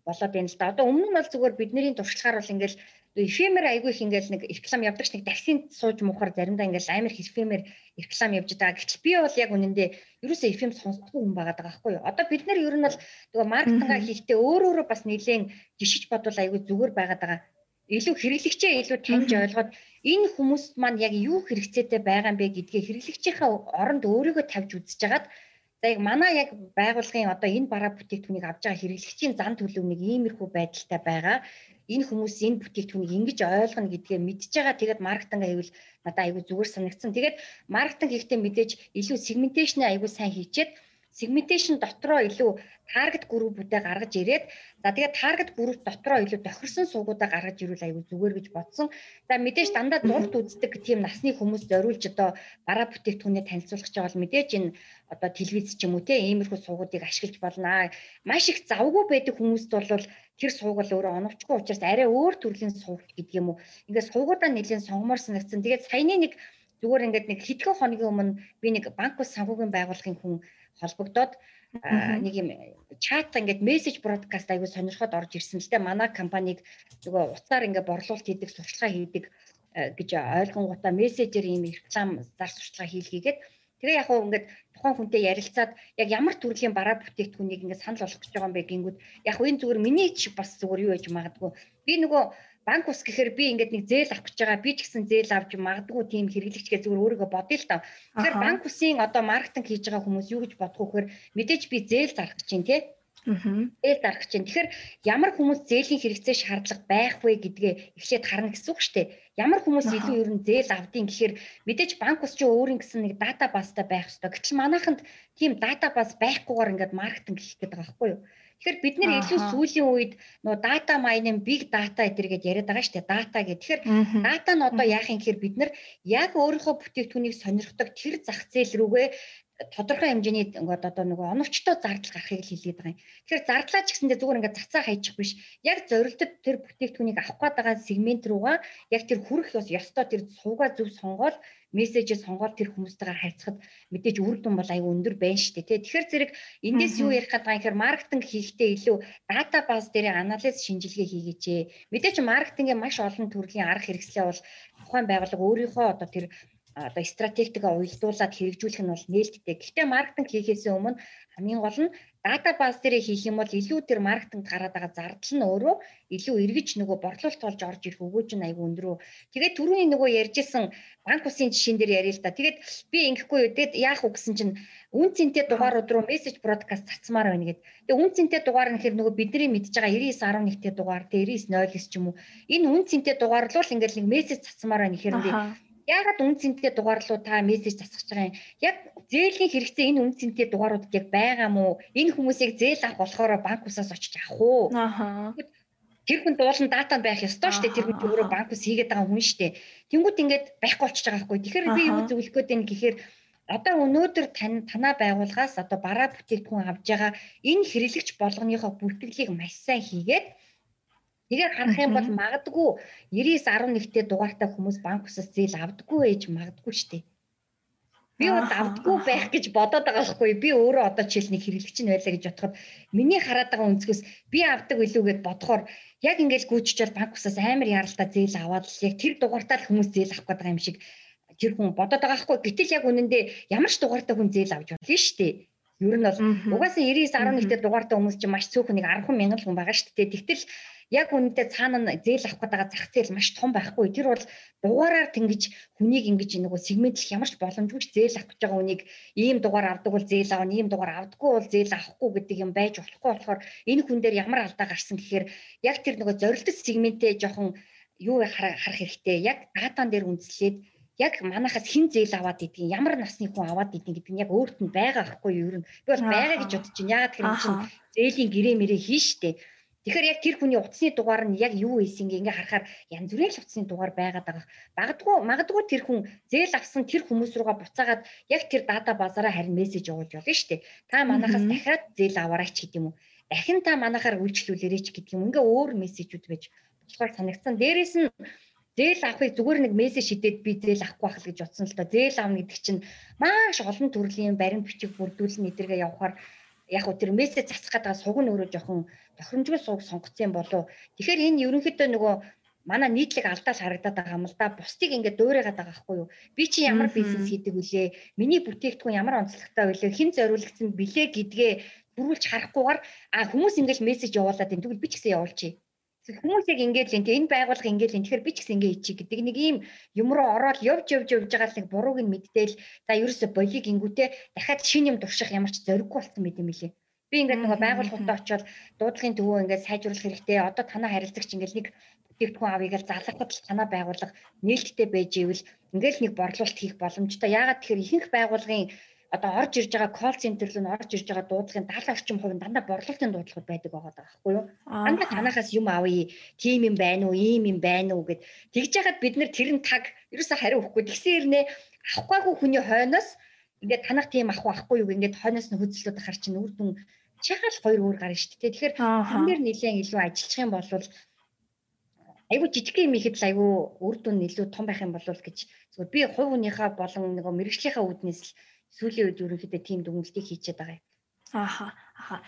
болоод байна л да. Одоо өмнө нь бол зүгээр бидний туршлагаар бол ингээл эфемер айгүй их ингээл нэг реклам явдаг ш нэг таксинд сууж муухаар заримдаа ингээл амар эфемер реклам явж байгаа. Гэтэл би бол яг үнэндээ ерөөсөө эфем сонсдгүй хүн байгаа байхгүй юу. Одоо бид нар ер нь бол нөгөө маркетинга хийхдээ өөр өөрө бас нэлээд жишиж бодвол айгүй зүгээр байгаа даа. Илүү хэрэглэгчээ илүү таньж ойлгоод энэ хүмүүст маань яг юу хэрэгцээтэй байгаа юм бэ гэдгээ хэрэглэгчийнхээ оронд өөрийгөө тавьж үзэж хагаад За яг манай яг байгууллагын одоо энэ бараа бүтээгдэхүүнийг авч байгаа хэрэглэгчийн зан төлөв нэг иймэрхүү байдалтай байгаа энэ хүмүүс энэ бүтээгдэхүүнийг ингэж ойлгоно гэдгээ мэдж байгаа. Тэгээд маркетинг аягүй надад аягүй зүгээр санагдсан. Тэгээд маркетинг хийхдээ мэдээж илүү сегменташн аягүй сайн хийчихэд сегменташн дотроо илүү таргет группүүдээ гаргаж ирээд за тэгээд таргет групп дотроо илүү тохирсон суугуудаа гаргаж ирүүл аягүй зүгээр гэж бодсон. За мэдээж дандаа зургт үздэг тийм насны хүмүүс зориулж одоо бараа бүтээгдэхүүнээ танилцуулах гэж бол мэдээж энэ одоо телевиз ч юм уу те иймэрхүү суугуудыг ашиглаж болно. Маш их завгүй байдаг хүмүүст бол тэр суугал өөрөө оновчгүй учраас арай өөр төрлийн сууг гэдэг юм уу. Ингээд суугуудаа нэлээд сонгомоор санагдсан. Тэгээд саяны нэг зүгээр ингээд нэг хэдхэн хоногийн өмнө би нэг банк ус санхүүгийн байгууллагын хүн холбогдоод нэг юм чат ингээд мессеж бродкаст аягүй сонирхоод орж ирсэн. Л дээ манай компаниг нөгөө уцаар ингээд борлуулалт хийдэг сурчлагаа хийдэг гэж ойлгонгуудаа мессежээр ийм реклам зар сурчлага хийлгээгээд тэгээ яг хөө ингээд тухайн хүнтэй ярилцаад яг ямар төрлийн бараа бүтээгдэхүүнийг ингээд санал болгох гэж байгаа юм бэ гингүүд. Яг энэ зүгээр миний ч бас зүгээр юу яж магадгүй. Би нөгөө банк ус гэхээр би ингээд нэг зээл авах гэж байгаа би ч гэсэн зээл авч магадгүй тийм хэрэглэгчгээ зүгээр өөрийгөө бодъё л таа. Тэгэхээр банк усын одоо маркетинг хийж байгаа хүмүүс юу гэж бодох вэ гэхээр мэдээж би зээл зарах гэж байна тий. Зээл зарах гэж байна. Тэгэхээр ямар хүмүүс зээлийн хэрэгцээ шаардлага байх вэ гэдгээ эхлээд харна гэсэн үг шүү дээ. Ямар хүмүүс илүү ер нь зээл авдیں гэхээр мэдээж банк ус чи өөрийн гэсэн нэг дата базтай байх хэрэгтэй. Гэтэл манайханд тийм дата баз байхгүйгээр ингээд маркетинг хийх гэдэг байгаа байхгүй юу? Тэгэхээр бид нэр илүү сүүлийн үед нөө дата майнинг, big data гэдэргээд яриад байгаа шүү дээ. Дата гэх. Тэгэхээр дата нь одоо яах юм гэхээр бид нар яг өөрийнхөө бүтээгдэхүүнийг сонирхдаг тэр зах зээл рүүгээ тодорхой хэмжээний ингээд одоо нөгөө оновчтой зардал гарахыг хэлээд байгаа юм. Тэгэхээр зардлаа ч гэсэндээ зүгээр ингээд цацаа хайчих биш. Яг зорилтод тэр бүтээгдэхүүнийг авах гээд байгаа сегмент руугаа яг тэр хүрэх ёстой тэр суугаа зөв сонгоод мессежээ сонгоод тэр хүмүүстэйгээр харьцахад мэдээж үр дүн бол аюу өндөр байна шүү дээ. Тэгэхээр зэрэг эндээс юу ярих гэдэг юм гэхээр маркетинг хийхдээ илүү дата баз дээр анализ шинжилгээ хийгээч. Мэдээж маркетингийн маш олон төрлийн арга хэрэгслээ бол тухайн байгууллага өөрийнхөө одоо тэр одоо стратегтигээ уялдуулаад хэрэгжүүлэх нь бол нээлттэй. Гэхдээ маркетинг хийхээс өмнө хамгийн гол нь дата баз дээр хийх юм бол илүү тэр маркетингд гараад байгаа зардал нь өөрөө илүү эргэж нөгөө борлуулалт болж орж ирэх өгөөж нь айгүй өндрөө. Тэгээд түрүүний нөгөө ярьжсэн банк усын жишээн дээр яриа л да. Тэгээд би ингэхгүй юу. Тэгэд яах вэ гэсэн чинь үн цэнтэй дугаарууд руу мессеж бродкаст цацмаар байна гэд. Тэгээ үн цэнтэй дугаар нь гэхээр нөгөө бидний мэдж байгаа 99.1-тэй дугаар, 99.0 ч юм уу. Энэ үн цэнтэй дугаар л ингээл нэг мессеж цацмаар байна гэхээр яагаад үн цэнтэй дугаарлуу та мессеж засгаж байгаа юм? Яг зээлийн хэрэгцээ энэ үн цэнтэй дугааруудад яг байгаа мó? Энэ хүмүүсийг зээл авах болохоор банк усаас очиж авах уу? Аа. Тэр хүн дуулан дата байх ёстой шүү дээ. Тэр хүн өөрөө банк ус хийгээд байгаа хүн шүү дээ. Тэнгүүд ингээд байхгүй болчихж байгаа байхгүй. Тэгэхээр би юу зөвлөх гээд байна гэхээр одоо өнөөдөр тань танаа байгууллагаас одоо бараа бүтээгдэхүүн авж байгаа энэ хэрэглэгч болгоныхоо бүртгэлийг маш сайн хийгээд Тэгэхээр харах юм бол магадгүй 99.11-тэй дугаартай хүмүүс банк усаас зээл авдаггүй ээж магадгүй шүү дээ. Би бол авдаггүй байх гэж бодоод байгаа байхгүй би өөрөө одоо жишээл нэг хэрэглэгч нь байлаа гэж бодоход миний хараад байгаа өнцгөөс би авдаг илүүгээд бодохоор яг ингээд гүйччихэл банк усаас амар яралтай зээл аваад л яг тэр дугаартаа л хүмүүс зээл авах гэдэг юм шиг тэр хүн бодоод байгаа байхгүй гэтэл яг үнэндээ ямар ч дугаартай хүн зээл авч болно шүү дээ. Ер нь бол угаасаа 99.11-тэй дугаартай хүмүүс чинь маш цөөхөн нэг 10 мянган хүн байгаа шүү дээ. Тэгтэл яг үнэндээ цаана нь зээл авах гэдэг зах зээл маш том байхгүй. Тэр бол дугаараар тэнгиж хүнийг ингэж нөгөө сегментлэх ямар ч боломжгүй зээл авах гэж байгаа хүнийг ийм дугаар авдаг бол зээл авна, ийм дугаар авдаггүй бол зээл авахгүй гэдэг юм байж болохгүй болохоор энэ хүн дээр ямар алдаа гарсан гэхээр яг тэр нөгөө зорилттой сегментээ жоохон юу харах хэрэгтэй. Яг датан дээр үндэслээд яг манахаас хэн зээл аваад идгийг ямар насны хүн аваад идгийг гэдэг нь яг өөрт нь байгаа байхгүй юу ер нь би бол байгаа гэж бодож байна. Яагаад гэвэл чинь зээлийн гэрээ мэрээ хийн штэ. Тэгэхээр яг тэр хүний утасны дугаар нь яг юу ийсинг ингээ харахаар янз бүрийн л утасны дугаар байгаад байгаа. Магадгүй магадгүй тэр хүн зээл авсан тэр хүмүүс руугаа буцаагаад яг тэр дата базаараа харин мессеж явуулж болно шүү дээ. Та манахаас дахиад зээл аваарайч гэдэг юм уу? Дахин та манахаар үйлчлүүлээрэй ч гэдэг юм. Ингээ өөр мессежүүд байж болохоор санагдсан. Дээрээс нь зээл авахыг зүгээр нэг мессеж шидэд би зээл авахгүй байх л гэж утсан л доо. Зээл авна гэдэг чинь маш олон төрлийн баримт бичиг бүрдүүлэн эдэргээ явахаар яг уу тэр мессеж засах гэдэг суг нь өөрөө жоохон тохиромжгүй сууг сонгоцсон болов. Тэгэхээр энэ ерөнхийдөө нөгөө манай нийтлэг алдаал харагдаад байгаа юм л да. Бусдыг ингээд дуурайгаад байгаа байхгүй юу? Би чи ямар бизнес хийдэг вүлээ? Миний бүтээгдэхүүн ямар онцлогтой вүлээ? Хэн зориулагдсан билээ гэдгээ дөрвөлж харахгүйгээр а хүмүүс ингээд мессеж явуулаад энэ тэгвэл би ч гэсэн явуулчих хүмүүс яг ингэж л энэ байгууллага ингэж л тэгэхээр би ч гэсэн ингэ хийчих гэдэг нэг ийм юм руу ороод явж явж явж байгаа л нэг бурууг нь мэддээл за ерөөсө болиг ингүүтээ дахиад шин юм турших ямар ч зориггүй болсон мэт юм билий. Би ингээд нөгөө байгууллагуудаа очиод дуудлагын төвөө ингээд сайжруулах хэрэгтэй. Одоо танаа харилцагч ингээд нэг бүтээгдэхүүн авъя гэж залгахад л танаа байгууллага нээлттэй байж ивэл ингээд л нэг борлуулалт хийх боломжтой. Яагаад тэгэхээр ихэнх байгууллагын одоо орж ирж байгаа колл центр рүү орж ирж байгаа дуудлагын 70 орчим хувь нь дандаа борлуулалтын дуудлагууд байдаг байгаа байхгүй юу? Дандаа танахаас юм авъя, тийм юм байна уу, ийм юм байна уу гэд тэгж яхад бид нэр тэр нь таг ерөөсө хариу өгөхгүй. Тэгсэн хэрнээ авахгүйгүй хүний хойноос ингээд танах тийм ах байхгүй юу ингээд хойноос нь хөдөлгөөд хар чинь үр дүн чахал хоёр өөр гарна шүү дээ. Тэгэхээр хүмүүс нэлээд илүү ажиллах юм бол айгу жижиг юм ихэд л айгу үр дүн илүү том байх юм бол гэж зүгээр би хувь хүнийхээ болон нөгөө мэрэгжлийнхаа үүднээс л сүүлийн үед ерөнхийдөө тийм дүгнэлтийг хийчихэд байгаа юм. Ааха. Аха.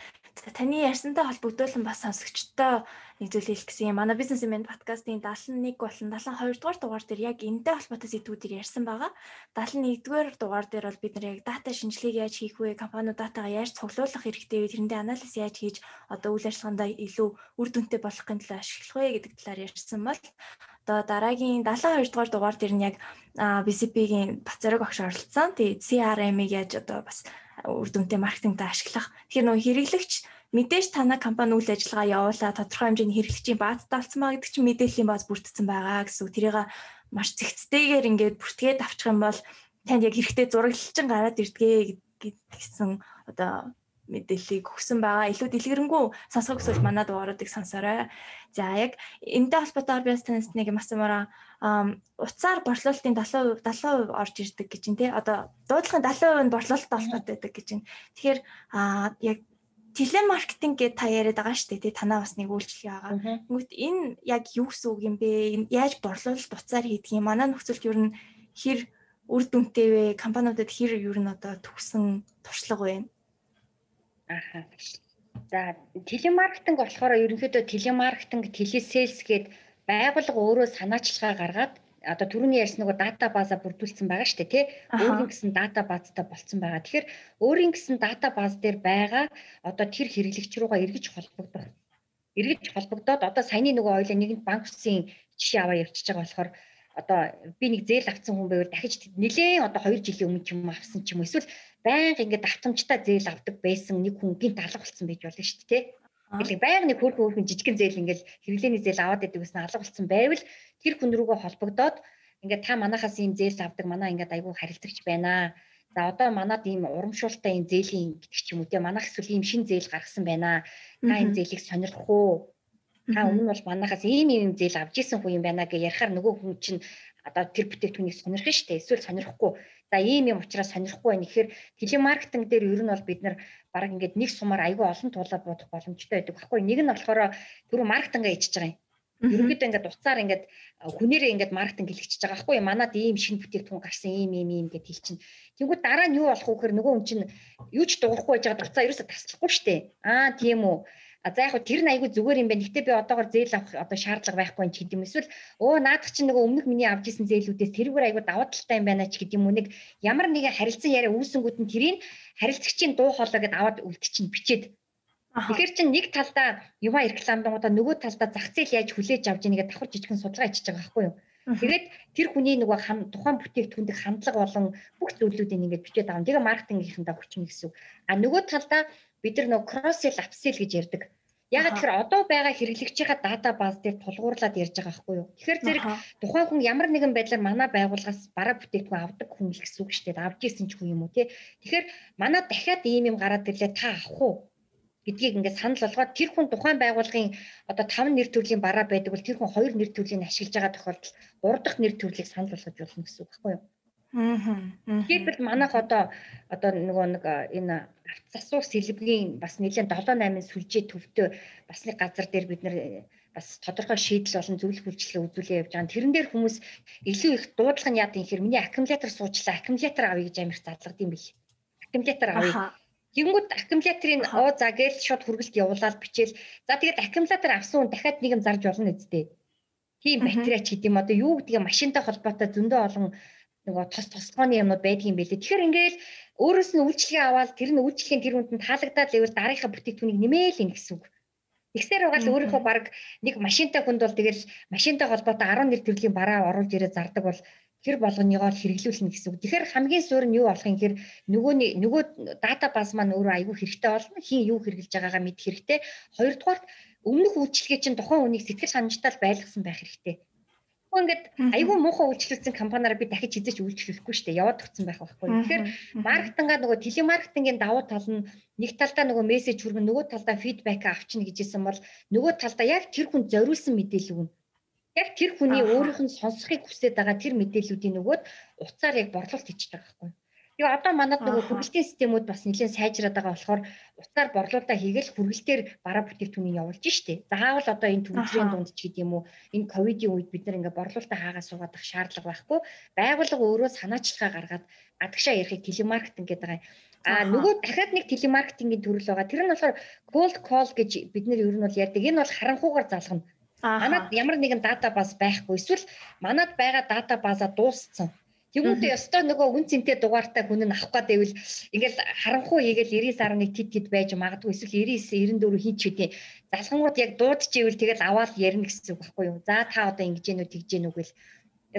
Таны ярьсантай холбогдуулан бас сонсогчтой нэг зүйл хэлэх гэсэн юм. Манай бизнес имэн подкастын 71 болон 72 дугаар дугаар дээр яг энэтэй холбоотой сэдвүүдийг ярьсан байгаа. 71 дугаар дугаар дээр бол бид нар яг дата шинжилгээг яаж хийх вэ, компаниуд датагаа яаж цуглуулах хэрэгтэй вэ, тэрэндээ анализ яаж хийж одоо үйл ажиллагаандаа илүү үр дүнтэй болохын тулд ашиглах вэ гэдэг талаар ярьсан бол одоо дараагийн 72 дугаар дугаар дээр нь яг BCP-гийн Бацараг огш оролцсон. Тэгээ CRM-ийг яаж одоо бас үр дүнтэй маркетингтаа ашиглах. Тэгэхээр нөгөө хэрэглэгч мэдээж танай компани үйл ажиллагаа явуулаа тодорхой хэмжээний хэрэглэгчийн бааз талцмаа гэдэг чинь мэдээллийн бааз бүрдсэн байгаа гэсэн. Тэрийг маш зэгцтэйгээр ингээд бүртгээд авчих юм бол танд яг хэрэгтэй зураглалчин гараад ирдгээ гэсэн одоо мэдээллийг өгсөн байгаа. Илүү дэлгэрэнгүй сонсох гэсэн манай дугааруудыг сонсоорой. За яг энэтэй холбоотойгоор би танаас нэг юм асуумаараа уцаар борлуулалтын 70% 70% орж ирдэг гэж байна тий. Одоо дуудлагын 70% нь борлуулалттай холбоотой байдаг гэж байна. Тэгэхээр яг телемаркетинг гэдэг та яриад байгаа шүү дээ тий танаа бас нэг үйлчлэг байгаа. Тэгмэд энэ яг юу гэсэн үг юм бэ? Яаж борлуулалт уцаар хийдэг юм? Манай нөхцөлд ер нь хэр үр дүнтэй вэ? Компаниудад хэр ер нь одоо төгсөн туршлага вэ? Аха. За телемаркетинг болохоор ерөнхийдөө телемаркетинг, телесейлс гээд байгууллага өөрөө санаачлагаа гаргаад одоо түрүүний ярьсан нөгөө дата база бүрдүүлсэн байгаа шүү дээ тий. Өөрийн гэсэн дата базтай болцсон байгаа. Тэгэхээр өөрийн гэсэн дата баз дээр байгаа одоо тэр хэрэглэгч рүүгээ эргэж холбогдох. Эргэж холбогдоод одоо саяны нөгөө ойлоо нэгэнт банк үсгийн жишээ аваа явчихж байгаа болохоор одоо би нэг зээл авсан хүн байвал дахиж нэлээд одоо 2 жилийн өмнө ч юм авсан ч юм эсвэл байнга ингээд автомжтай зээл авдаг байсан нэг хүн гинт алга болсон байж болно шүү дээ тий. Тэгэл байнга нэг хөөрхөн хөөрхөн жижигэн зээл ингээл хэрэглээний зээл аваад байдаг гэсэн алга болсон байвал тэр хүн рүүгөө холбогдоод ингээд та манахаас ийм зээл авдаг манаа ингээд айгүй харилцагч байна. За одоо манад ийм урамшуултай ийм зээлийн гэдэг ч юм уу те манайх эсвэл ийм шин зээл гаргасан байна. Та энэ зээлийг сонирхох уу? Та өмнө бол манахаас ийм ийм зээл авч исэн хүн юм байна гэж ярихаар нөгөө хүн чинь одоо тэр бүтээгдэхүүнийг сонирхно шүү дээ. Эсвэл сонирхгүй. За ийм юм учраас сонирхгүй байх. Тэгэхээр телемаркетинг дээр ер нь бол бид нар баг ингээд нэг сумаар айгүй олон туулаад бодох боломжтой байдаг. Баггүй нэг нь болохоор түрүү маркетингаа ичж байгаа юм. Ерөнхийдөө ингээд уцаар ингээд хүнээрээ ингээд маркетинг хэлчихэж байгаа. Баггүй манад ийм шинэ бүтээгдэхүүн гарсан ийм ийм ийм гэд хэлчихнэ. Тэнгүүд дараа нь юу болох вэ гэхээр нөгөө хүн чинь юу ч дуурахгүй байж байгаа уцаа ерөөсө таслахгүй штэ. Аа тийм үү. А за яг тэр нь айгүй зүгээр юм байна. Гэтэ би одоогор зээл авах одоо шаардлага байхгүй ч гэдэм эсвэл өө наадах чинь нөгөө өмнөх миний авч исэн зээлүүдээс тэрүүгээр айгүй даваа талтай юм байна ч гэдэм үү нэг ямар нэгэн харилцан яриа үүсэнгүүд нь тэрийг харилцагчийн дуу хоолой гэдээ аваад үлдчихин бичээд Тэгэхээр чинь нэг талдаа юма рекламдангуудаа нөгөө талдаа зах зээл яаж хүлээж авч ийнгээ давхар жижигхэн судалгаа хийчихэж байгаа байхгүй юу? Тэгээд тэр хүний нөгөө тухайн бүтээгдэхүүндэг хандлага болон бүх зүйлүүдийг ингээд бичээд авна. Тэгээ маркетингийнхэнтэй хүчин гэсэн. А нөгөө талдаа бид нар нөгөө кросс сел апсел гэж ярьдаг. Яг тэгэхээр одоо байгаа хэрэглэгчийнхаа дата баз дээр тулгуурлаад ярьж байгаа байхгүй юу. Тэгэхээр зэрэг тухайн хүн ямар нэгэн байдлаар манай байгууллагаас бараа бүтээгдэхүүн авдаг хүн л гэсэн үг шүү дээ. Авж исэн ч хүн юм уу тий. Тэгэхээр манай дахиад ийм юм гараад ирлээ та авах уу гэдгийг ингээд санал болгоод тэр хүн тухайн байгууллагын одоо 5 нэр төрлийн бараа байдаг бол тэр хүн 2 нэр төрлийг ашиглаж байгаа тохиолдолд 3 дахь нэр төрлийг санал болгож болно гэсэн үг байхгүй юу? Аа. Тэгэхэд манайх одоо одоо нөгөө нэг энэ засуур сэлбэгийн бас нэлээд 7 8 сүлжээ төвтэй бас нэг газар дээр бид нэр бас тодорхой шийдэл болон зөвлөх үйлчлэгээ үзүүлээ явж байгаа. Тэрэн дээр хүмүүс илүү их дуудлага нь яа гэхээр миний аккумулятор суучлаа, аккумулятор авъя гэж амирх залгад юм бэл. Аккумулятор авъя. Тэнгүүд аккумуляторын оо за гээл шууд хүргэлт явуулаад бичээл. За тэгээд аккумулятор авсан хүн дахиад нэг юм зарж болно үсттэй. Тийм батарей ч гэдэм одоо юу гэдгийг машинтай холбоотой зөндөө олон нөгөө тос тосгооны юмнууд байдаг юм билээ. Тэгэхээр ингээл өөрөөс нь үйлчлэгээ аваад тэр нь үйлчлэгийн тэр хүнд нь таалагдаад ивэл дараагийн бүтээгдэхүүнийг нэмээл ин гэсэн үг. Тэгсээр байгаа л өөрийнхөө баг нэг машинтай хүнд бол тэгэл машинтай холбоотой 11 төрлийн бараа оруулж ирээд зардаг бол тэр болгоныгоо хэрэглүүлнэ гэсэн үг. Тэгэхээр хамгийн суурь нь юу болох юм хэр нөгөөний нөгөө дата баз маань өөрөө аюу хэрэгтэй болно. Хин юу хэрэглэж байгаагаа мэд хэрэгтэй. Хоёрдугаарт өмнөх үйлчлэгээ чинь тухайн хүнийг сэтгэл ханамжтай байлгасан байх хэрэгтэй Тэгвэл ингээд айгүй муухай үйлчлүүлсэн компаниараа би дахиж хизээч үйлчлүүлэхгүй шүү дээ. Яваад өгсөн байх байхгүй. Тэгэхээр маркетингаа нөгөө телемаркетингийн давуу тал нь нэг талдаа нөгөө мессеж хүргэн нөгөө талдаа фидбек авчна гэжсэн бол нөгөө талдаа яг тэр хүн зориулсан мэдээлэл өгнө. Яг тэр хүний өөрийнх нь сонсохыг хүсэж байгаа тэр мэдээллүүдийн нөгөөд уцаар яг борлуулалт хийчихдэг байхгүй. Тэгээ одоо манад нөгөө хүргэлтийн системүүд бас нэлээд сайжраад байгаа болохоор утгаар борлуулалтаа хийгээл хүргэлтээр бараа бүтээгдэхүүнийг явуулж штэ. Заавал одоо энэ төвлөрийн дунд ч гэдэм үү энэ ковидын үед бид нар ингээ борлуулалтаа хаагаас суугаад шаардлага байхгүй. Байгууллага өөрөө санаачлагаа гаргаад гадагшаа ярихыг телемаркетинг гэдэг байгаа. А нөгөө дахиад нэг телемаркетингийн төрөл байгаа. Тэр нь болохоор cold call гэж бид нэр ер нь бол ярьдаг. Энэ бол харанхуугаар залгана. Манад ямар нэгэн дата баз байхгүй. Эсвэл манад байгаа дата база дууссан Тэгвэл ёстой нөгөө үн цэнтэй дугаартай хүн нь авах гэдэг ивэл ингээл харанхуу хийгээл 99.1 тед тед байж магадгүй эсвэл 99 94 хийч үгүй. Залхангууд яг дуудаж ивэл тэгэл аваад ярина гэсэн үг байхгүй юу? За та одоо ингэж гэнүү тэгж гэнүү гэл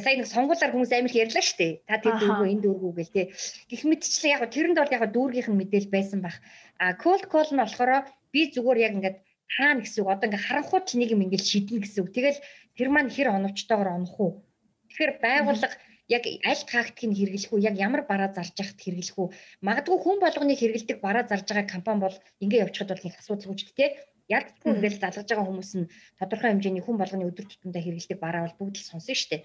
сая нэг сонгуулаар хүмүүс амир ярьлаа шүү дээ. Та тэр дүүргөө энэ дүүргөө гэл тий. Гэх мэтчлээ яг тэрэнд бол яг дүүргийнх нь мэдээл байсан баг. А cold call нь болохоор би зүгээр яг ингээд хаана гэсэн үг одоо ингээд харанхууд нэг юм ингээд шийднэ гэсэн үг. Тэгэл тэр маань хэр оновчтойгоор онох уу? Тэгэхээр байгууллага яг аль тактикийг хэрэглэх үү, яг ямар бараа зарж яхад хэрэглэх үү. Магадгүй хүн болгоны хэрэгэлдэг бараа зарж байгаа компани бол ингэ явчихад бол нэг асуудал үүсдэг те. Ялцгүй ингээл залгаж байгаа хүмүүс нь тодорхой хэмжээний хүн болгоны өдөр тутамдаа хэрэгэлдэг бараа бол бүгд л сонсон шүү дээ.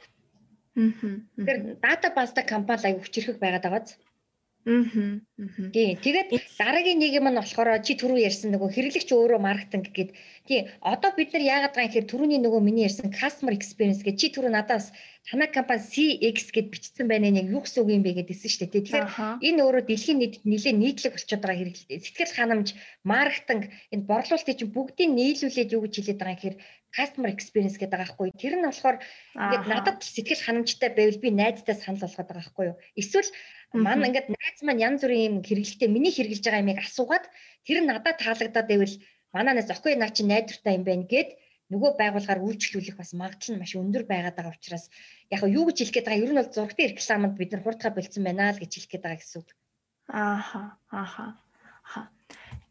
Тэгэхээр дата базда компани аяг хүчрэх байгаад байгааз. Аа. Тий. Тэгээд дараагийн нэг юм нь болохоор чи түрүү ярьсан нөгөө хэрэглэгч өөрөө маркетинг гэдэг. Тий. Одоо бид нар яагаад байгаа юм гэхээр түрүүний нөгөө миний ярьсан customer experience гэж чи түрүү надаас танай компани CX гэд бичсэн байна нэг юу гэсэн үг юм бэ гэдээсэн шүү дээ. Тэгэхээр энэ өөрөө дэлхийн нийтэд нэлээд нийтлэг болчиход байгаа хэрэглээ. Сэтгэл ханамж, маркетинг, энэ борлуулалтыг чинь бүгдийг нийлүүлээд юу гэж хэлээд байгаа юм гэхээр customer experience гэдэг байгаа байхгүй. Тэр нь болохоор ингээд надад сэтгэл ханамжтай байвал би найзтай санал болгоод байгаа байхгүй юу. Эсвэл мань ингээд найз маань янз бүрийн юм хэрэглэхдээ миний хэрэгжилж байгаа юмыг асуугаад тэр нь надад таалагдаад байвал манаас зөхгүй наа чи найдвартай юм байна гэд нөгөө байгууллагаар үйлчлүүлэх бас магадлал нь маш өндөр байгаад байгаа учраас яг юу гэж хэлэх гээд байгаа ер нь бол зургтын рекламанд бид нар хурдгаа болцсон байна л гэж хэлэх гээд байгаа гэсэн үг. Ааха ааха.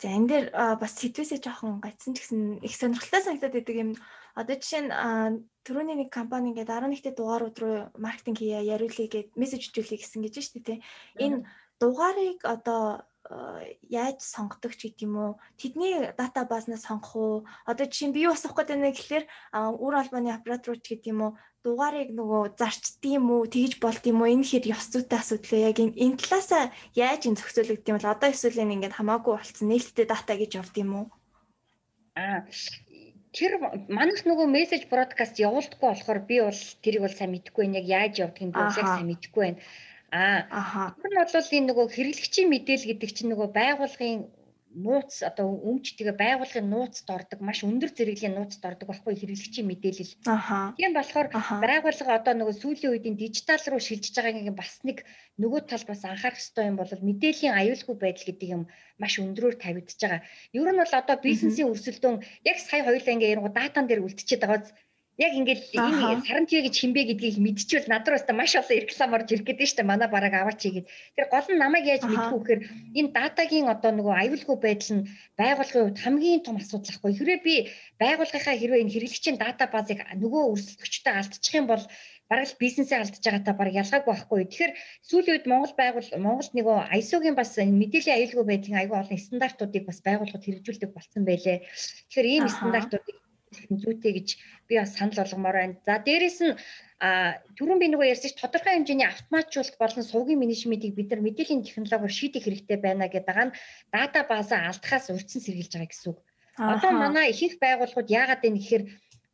За энэ дээр бас сэтвэсээ жоохон гацсан ч гэсэн их сонирхолтой санагдаад байдаг юм. Одоо жишээ нь түрүүний нэг компани ингээд 11-т дугаарууд руу маркетинг хийя, яриулъя гэд мессеж өгүүлье гэсэн гэж шүү дээ. Энэ дугаарыг одоо яаж сонгодог ч гэдэг юм уу? Тэдний дата базнаас сонгох уу? Одоо жишээ нь би юу асуух гэдэг нь гэхэлэр үр албаны оператор ч гэдэг юм уу? Дугаарыг нөгөө зарчдсан юм уу? Тэгж болд юм уу? Энэ хэр ёс зүйтэй асуудал яг энэ талаасаа яаж энэ зохицуулагдсан юм бол одоо эсвэл энэ ингээд хамаагүй болцсон нээлттэй дата гэж явд юм уу? Аа тэр манайх нөгөө мессеж бродкаст явуулдаггүй болохоор би бол тэрийг бол сайн мэдэхгүй байна. Яг яаж явдгийг би бол яг сайн мэдэхгүй байна. Аа. Тэр нь бол энэ нөгөө хэрэглэгчийн мэдээлэл гэдэг чинь нөгөө байгууллагын нууц одоо өмч тэгээ байгууллагын нууцд ордог маш өндөр зэрэглийн нууцд ордог байхгүй хэрэглэгчийн мэдээлэл. Тийм болохоор байгууллага одоо нөгөө сүүлийн үеийн дижитал руу шилжиж байгаагийн бас нэг нөгөө тал бас анхаарах хэрэгтэй юм бол мэдээллийн аюулгүй байдал гэдэг юм маш өндрөөр тавигдж байгаа. Ер нь бол одоо бизнесийн өрсөлдөөн яг сая хоёулаа ингээ ярангу датан дээр үлдчихэд байгаа яг ингээд энэ саранчи гэж хинбэ гэдгийг мэдчихвэл над руу өстой маш олон реклам орж ирэх гэдэг нь шүү дээ. Манай бараг аваач хийгээд. Тэр гол нь намайг яаж мэдэх вэ гэхээр энэ датагийн одоо нөгөө аюулгүй байдал нь байгууллагын хувьд хамгийн том асуудал ахгүй. Хэрвээ би байгууллагынхаа хэрвээ энэ хэрэглэгчийн дата базыг нөгөө өрсөлдөгчтэй алдчих юм бол бараг л бизнесээ алдаж байгаатай бараг ялгаагүй байхгүй. Тэгэхээр сүүлийн үед Монгол байгуул Монголд нөгөө ISO-гийн бас мэдээллийн аюулгүй байдлын аюул олон стандартуудыг бас байгууллагад хэрэгжүүлдэг болсон байлээ. Тэгэхээр ийм стандартуудыг зүйтэй гэж би бас санал болгомоор байна. За дээрэс нь түрүүн би нөгөө ярьсан ч тодорхой хэмжээний автоматжуулалт болон сувгийн менежментийг бид нар мэдээллийн технологиор шийдэх хэрэгтэй байна гэдэг нь дата базаа алдахаас урьдчилан сэргийлж байгаа гэсэн үг. Одоо манай ихэнх байгууллагууд яагаад вэ гэхээр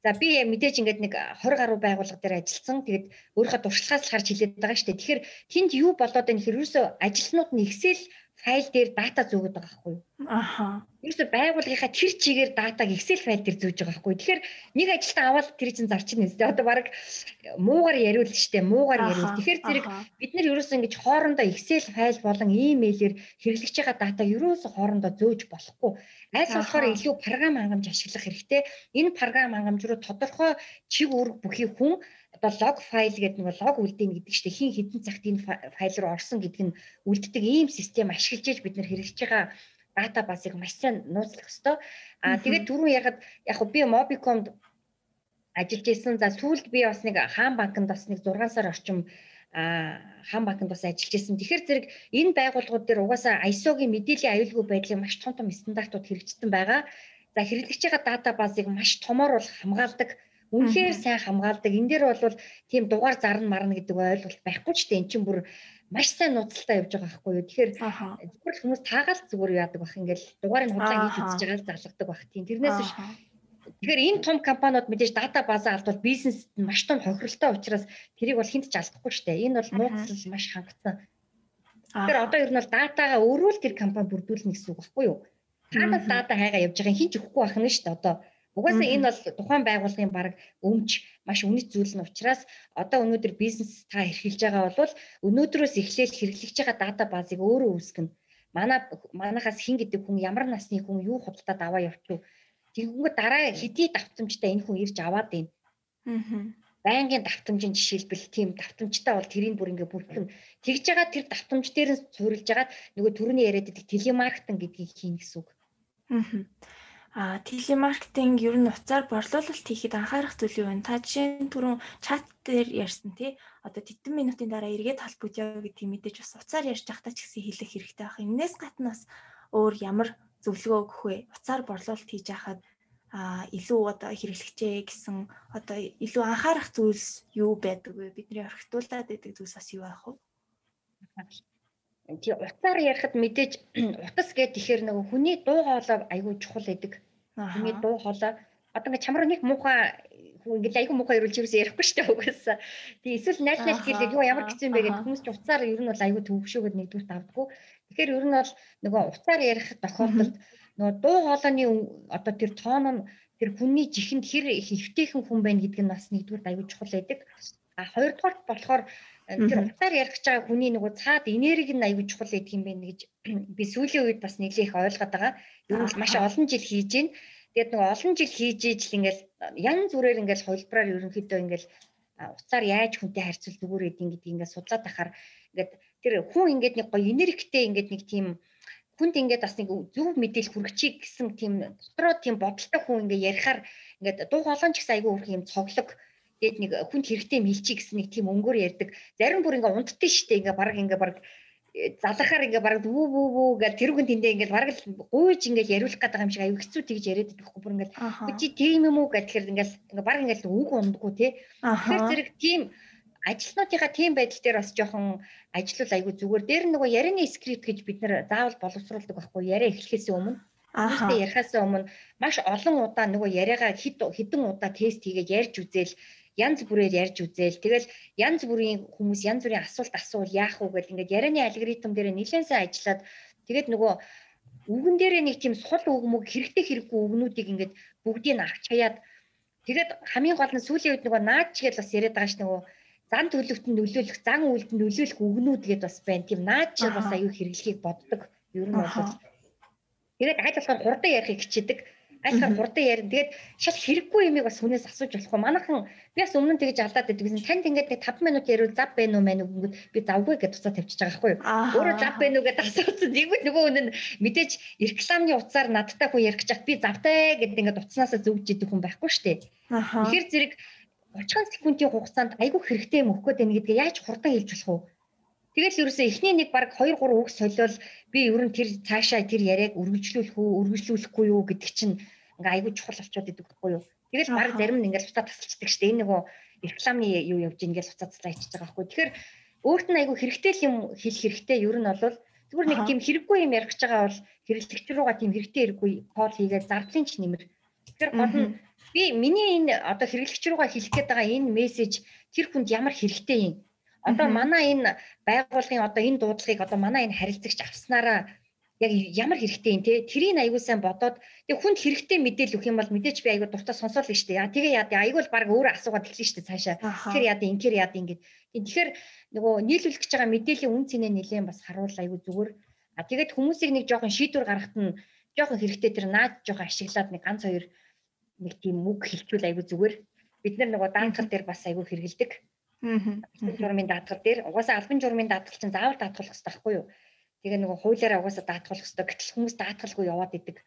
За би мэдээж ингээд нэг 20 гаруй байгууллага дээр ажилласан. Тэгээд өөрийнхөө туршлагаас л харж хэлээд байгаа шүү дээ. Тэгэхээр тэнд юу болоод байна ерөөсөө ажилтнууд нь Excel файл дээр дата зөөгд байгаа байхгүй юу? Аха. Ерөөсө байгууллагынхаа тэр чигээр датаг Excel файл дээр зөөж байгаа байхгүй. Тэгэхээр нэг ажилтан аваад тэр чинь зарчна үстэй. Одоо баг муугар яриул штэ, муугар яриул. Тэгэхээр зэрэг бид нар ерөөсө ингэж хоорондоо Excel файл болон имэйлээр хэрэглэж байгаа датаг ерөөсө хоорондоо зөөж болохгүй. Аль болохоор илүү програм хангамж ашиглах хэрэгтэй. Энэ програм хангамж руу тодорхой чиг үүрэг бүхий хүн одоо лог файл гэдэг нэг лог үлдээн гэдэг чинь хин хідэн цагт энэ файл руу орсон гэдэг нь үлддэг ийм систем ашиглаж иж бид нэр хэрэгжиж байгаа дата базыг маш сайн нууцлах ёстой. Аа тэгээд түрүүн ягаад яг би Mobicom-д ажиллаж исэн. За сүүлд би бас нэг хаан банкнд бас нэг 6 сар орчим а хаан банкнд бас ажиллаж исэн. Тэгэхээр зэрэг энэ байгууллагууд дээр угаасаа ISO-гийн мэдээллийн аюулгүй байдлын маш том том стандартууд хэрэгжсэн байгаа. За хэрэглэж байгаа дата базыг маш томоор бол хамгаалдаг Үнэхээр сайн хамгаалдаг. Энэ дээр бол тийм дугаар зарна марна гэдэг ойлголт байхгүй ч тийм чинь бүр маш сайн нууцлалтаа явж байгаа байхгүй юу. Тэгэхээр зүгээр хүмүүс таагаал зүгээр яадаг бах ингээл дугаарыг худлаа хийж үзэж байгаа л залгадаг бах тийм. Тэрнээс биш Тэгэхээр энэ том компаниуд мэдээж дата базаа алдвал бизнест маш том хохиролтой учраас тэрийг бол хинт ч алдахгүй шүү дээ. Энэ бол нууцлал маш хангацсан. Тэгэхээр одоо ер нь бол датагаа өөрөө л тэр компани бүрдүүлнэ гэсэн үг байхгүй юу? Таадад дата хайгаа явж байгаа хин ч өгөхгүй байх нь шүү дээ. Одоо Угаасаа энэ бол тухайн байгууллагын баг өмч маш үнэт зүйл нь учраас одоо өнөөдөр бизнес та эрхэлж байгаа бол өнөөдрөөс эхлээл хэрэглэж байгаа дата базыг өөрөө үүсгэнэ. Манай манахаас хин гэдэг хүн ямар насны хүн юу худалдаад аваа явчих вэ? Тэгэнгүүт дараа хэдий давтамжтай энэ хүн ирж аваад байна. Аа. Байнгын давтамжийн жишээлбэл тийм давтамжтай бол тэрийг бүр ингээ бүртгэн тэгж байгаа тэр давтамж дээр нь суурилж агаад нөгөө түрүүний яриад байдаг телемаркетинг гэдгийг хийн гэсэн үг. Аа А телемаркетинг ер нь уцаар борлуулалт хийхэд анхаарах зүйл юу вэ? Та жишээ нь түрүүн чат дээр ярьсан тий. Одоо тэдэн минутын дараа эргээд холбогд яа гэдгийг мэдээж бас уцаар ярьж байхдаа ч гэсэн хэлэх хэрэгтэй байх. Энээс гадна бас өөр ямар зөвлөгөө өгөх вэ? Уцаар борлуулалт хийж байхад а илүү одоо хэрэглэгчээ гэсэн одоо илүү анхаарах зүйлс юу байдаг вэ? Бидний орхитуулаад байдаг зүйлс бас юу байх вэ? Тий утаар ярихад мэдээж [CLEARS THROAT] утас гэдэг тэгэхээр нөгөө хүний дуу хоолой айгүй чухал байдаг. Хүний дуу хоолой одоо ингээ чамраа нэг муухай хүн ингээ айгүй муухай ирүүлж юусэн ярихгүй шүү дээ угаасаа. Тий эсвэл найл найл хэлээ юу ямар юм бэ гэдэг хүмүүс ч уцаар ер нь бол айгүй төвшөөгд нэгдүгээр тавдггүй. Тэгэхээр ер нь бол нөгөө уцаар ярих тохиолдолд нөгөө дуу хоолойны одоо тэр тоон нь тэр хүний жихэнд хэр хэвтэйхэн хүн байна гэдэг нь бас нэгдүгээр айгүй чухал байдаг. А хоёрдугаар болохоор тэр утгаар ярих гэж байгаа хүний нөгөө цаад энерги нь аягүй чухал гэдэг юм байна гэж [CLEARS THROAT] би сүүлийн үед бас нэлээх ойлгоод байгаа. Ер нь маш олон жил хийж гин. Тэгээд нөгөө олон жил хийж ижил ингээл янз бүрээр ингээл хувилбараар ерөнхийдөө ингээл уцаар яаж хүнтэй харьцуул зүгээр эдийн гэдгийг ингээд судлаад ахаар ингээд тэр хүн ингээд нэг гоё энергитэй ингээд нэг тийм хүнд ингээд бас нэг зөв мэдээлэл хүргэчих гэсэн тийм дотроо тийм бодолтой хүн ингээд ярихаар ингээд дуу хоолойч гэсэн айгүй өөр юм цоглог Тэгэд нэг хүнд хэрэгтэй мэлчий гэсэн нэг тийм өнгөөр ярьдаг. Зарим бүр ингээ унтдээ штэ ингээ баг ингээ баг э, залахаар ингээ баг вүү вүү вүү гэж тэр хүн тэндээ ингээ баг л гуйж ингээ яриулах гэдэг юм шиг аюу хэцүү тэгж яриад байдаг бүр ингээ чи тийм юм уу гэхээр ингээ ингээ баг ингээ үг ундаггүй те. Тэгэхээр зэрэг тийм ажилтнуудынхаа тийм байдал дээр бас жоохон ажиллал айгүй зүгээр. Дээр нөгөө ярианы скрипт гэж бид нэр заавал боловсруулдаг байхгүй яриа эхлэхээс өмнө. Хүмүүстэй ярихаас өмнө маш олон удаа нөгөө яриагаа хэд хэдэн удаа тест хийгээд ярьж үзээл янз бүрээр ярьж үзээл тэгэл янз бүрийн хүмүүс янз бүрийн асуулт асуул яах вэ гэл ингээд ярианы алгоритм дээр нэлээд сайн ажиллаад тэгээд нөгөө үгэн дээрээ нэг тийм сул үг мөг хэрэгтэй хэрэггүй үгнүүдийг ингээд бүгдийг нь авч хаяад тэгээд хамгийн гол нь сүүлийн үед нөгөө наач гэж бас яриад байгаа ш нөгөө зан төлөвтөнд нөлөөлөх зан үйлдэнд нөлөөлөх үгнүүд гэдээ бас байна. Тийм наач бас аюу хэрэглэхийг боддог. Ер нь бол тэгээд аль болохоор хурдан ярихыг хичээдэг айлхаар хурдан ярина. Тэгээд шал хэрэггүй юмыг бас хүнээс асууж болохгүй. Манайхан би бас өмнө нь тэгэж алдаад байдаг. Гэсэн танд ингээд нэг 5 минут ярил зав байна уу мэн үгэнгүүд би завгүй гэж туцаа тавьчихж байгаа байхгүй юу. Өөрөө зав байна уу гэдээ асуусан. Нэгвэл нөгөө хүн нь мэдээж рекламны утсаар надтай хүн ярих гэж би завтай гэдэг ингээд утаснаас зөвж идэг хүн байхгүй шүү дээ. Тэгэхээр зэрэг 30 секундын хугацаанд айгүй хэрэгтэй юм өгөх гээд байна гэдгээ яаж хурдан хэлж болох вэ? Тэгэл ерөөсөө эхний нэг баг 2 3 үг солиол би ер нь тэр цаашаа тэр яриаг үргэлжлүүлэх үү, үргэлжлүүлэхгүй юу гэдэг чинь ингээ айгүй чухал болчиход идэг байхгүй юу. Тэгэл баг зарим нь ингээл уцаа тасалчдаг шүү дээ. Энэ нөгөө рекламны юу явж ингээл уцаа таслаа ичиж байгаа байхгүй. Тэгэхээр өөрт нь айгүй хэрэгтэй юм хэлэх хэрэгтэй. Ер нь бол зүгээр нэг тийм хэрэггүй юм ярих гэж байгаа бол хэрэглэгч руугаа тийм хэрэгтэй хэрэггүй кол хийгээд зардлын ч нэмэр. Тэгэхээр гол нь би миний энэ одоо хэрэглэгч руугаа хэлэх гээд байгаа энэ мессеж тэр хүнд ямар хэрэгтэй юм Одоо манай энэ байгууллагын одоо энэ дуудлагыг одоо манай энэ харилцагч авснараа яг ямар хэрэгтэй юм те тэрийг аягүй сайн бодоод тэг хүнд хэрэгтэй мэдээлэл өгөх юм бол мэдээч би аягүй дуртай сонсоол нь штэ. Тэгээ яа аягүй л баг өөрөө асуугаад эхлэн штэ цаашаа. Тэгэхээр яа инкер яа ингэж. Тэгэхээр нөгөө нийлүүлэх гэж байгаа мэдээллийн үн цэнэ нэлээд бас харуул аягүй зүгээр. А тэгээд хүмүүсийг нэг жоохон шийдвэр гаргахад нь жоохон хэрэгтэй тэр наад жоохон ашиглаад нэг ганц хоёр нэг тийм үг хэлчихвэл аягүй зүгээр. Бид нар нөгөө даанхал дээр бас аягүй хэрэгэлдэг. Журмын даатгал дээр угаасаа албан журмын даатгал чинь заавал даатгуулах хэрэгтэй байхгүй юу? Тэгээ нөгөө хуулиараа угаасаа даатгуулах хэрэгтэй. Гэтэл хүмүүс даатгалгүй яваад идэг.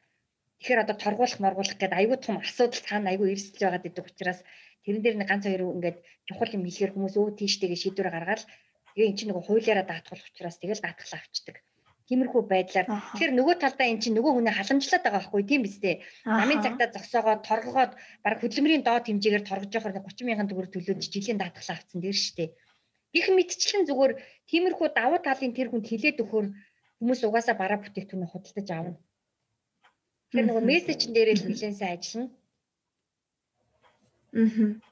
Тэгэхээр одоо торгуулах моргуулах гэдэг аюул том асуудал цаана аюул эрсэлж байгаад идэг учраас тэрэн дээр нэг ганц хоёр ингээд чухал юм хэлэхээр хүмүүс өө тийштэйгээ шийдвэр гаргаад тэгээ эн чинь нөгөө хуулиараа даатгуулах учраас тэгэл даатгал авчдаг. Тиймэрхүү байдлаар тэгэхээр нөгөө талдаа эн чинь нөгөө хүнээ халамжлаад байгаа байхгүй тийм биз дээ. Намын цагтаа зогсоогоод торгогоод баг хөдөлмөрийн доод хэмжээгээр торгож явахаар 30 мянган төгрөг төлөөд жилийн даатгал авцсан дээр штэ. Гэх мэтчлэн зүгээр тиймэрхүү давуу талын тэр хүнд хилээд өгөхөр хүмүүс угаасаа бараа бүтээгдэхүүнээ худалдаж аавна. Тэгэхээр нөгөө мессежн дээрээ л нэлээд сайн ажиллана. Аа.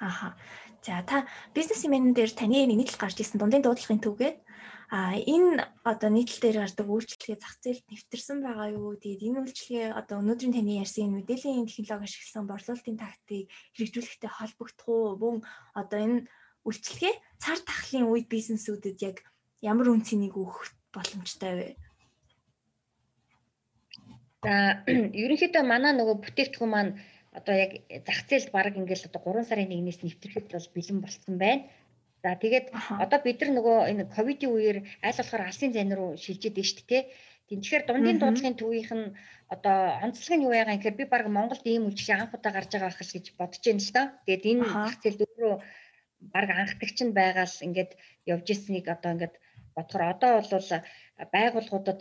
Аха. За та бизнесмен дээр таны нэг л гарч исэн дундын дуудлагын төвгээд А энэ одоо нийтлэл дээр гардаг үйлчлэгээ зах зээлд нэвтэрсэн байгаа юу? Тэгээд энэ үйлчлэгээ одоо өнөөдрийн таны ярьсан энэ мэдээллийн технологи ашигласан борлуулалтын тактик хэрэгжүүлэхтэй холбогдох уу? Мөн одоо энэ үйлчлэгээ цар тахлын үед бизнесүүдэд яг ямар үн цэнийг өгөх боломжтой вэ? За [CLEARS THROAT] ерөнхийдөө манай нөгөө бүтээгдэхүүн маань одоо яг зах зээлд баг ингээл одоо 3 сарын 1-ээс нэвтрэхэд бол бэлэн болсон байна. За тэгээд одоо бид нар нөгөө энэ ковидын үеэр аль болохоор алсын зайн руу шилжээд байна шүү дээ. Тэгэхээр дундын дуудлагын төвийнх нь одоо онцлог нь юу яагаа гэхээр би баг Монголд ийм үйлчлэг анх удаа гарч байгаа байх гэж бодож байна л доо. Тэгээд энэ зах зээл өөрөө баг анхдагч нь байгаал ингээд явж ирснийг одоо ингээд бодохоор одоо бол байгууллагуудад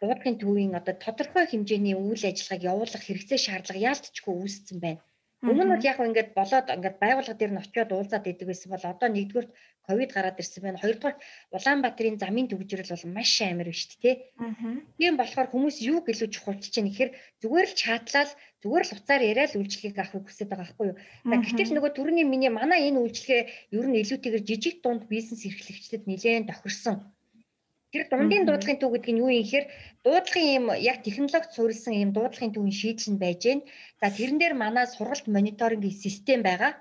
дуудлагын төвийн одоо тодорхой хэмжээний үйл ажиллагааг явуулах хэрэгцээ шаардлага яалтчгүй үүссэн байна. Өмнө нь яг ингээд болоод ингээд байгууллага дээр нь очиод уулзаад идэг байсан бол одоо нэгдүгээр ковид гараад ирсэн байна. Хоёрдугаар Улаанбаатарын замын төвжирэл бол маш амар биш тий. Тийм болохоор хүмүүс юу гэлүү чухалч чинь гэхээр зүгээр л чатлал зүгээр л уцаар яриад үйлчлэгийг авахыг хүсэж байгаа байхгүй юу. Гэтэл нөгөө түрүүний миний манай энэ үйлчлэгээ ер нь илүүтэйгээр жижиг дунд бизнес эрхлэгчдэд нэлээд тохирсон Тэр дундын дуудлагын төв гэдэг нь юу юм гэхээр дуудлагын юм яг технологид суурилсан юм дуудлагын төвийн шийдэл нь байж гэн. За тэрэн дээр манай сургалт мониторингийн систем байгаа.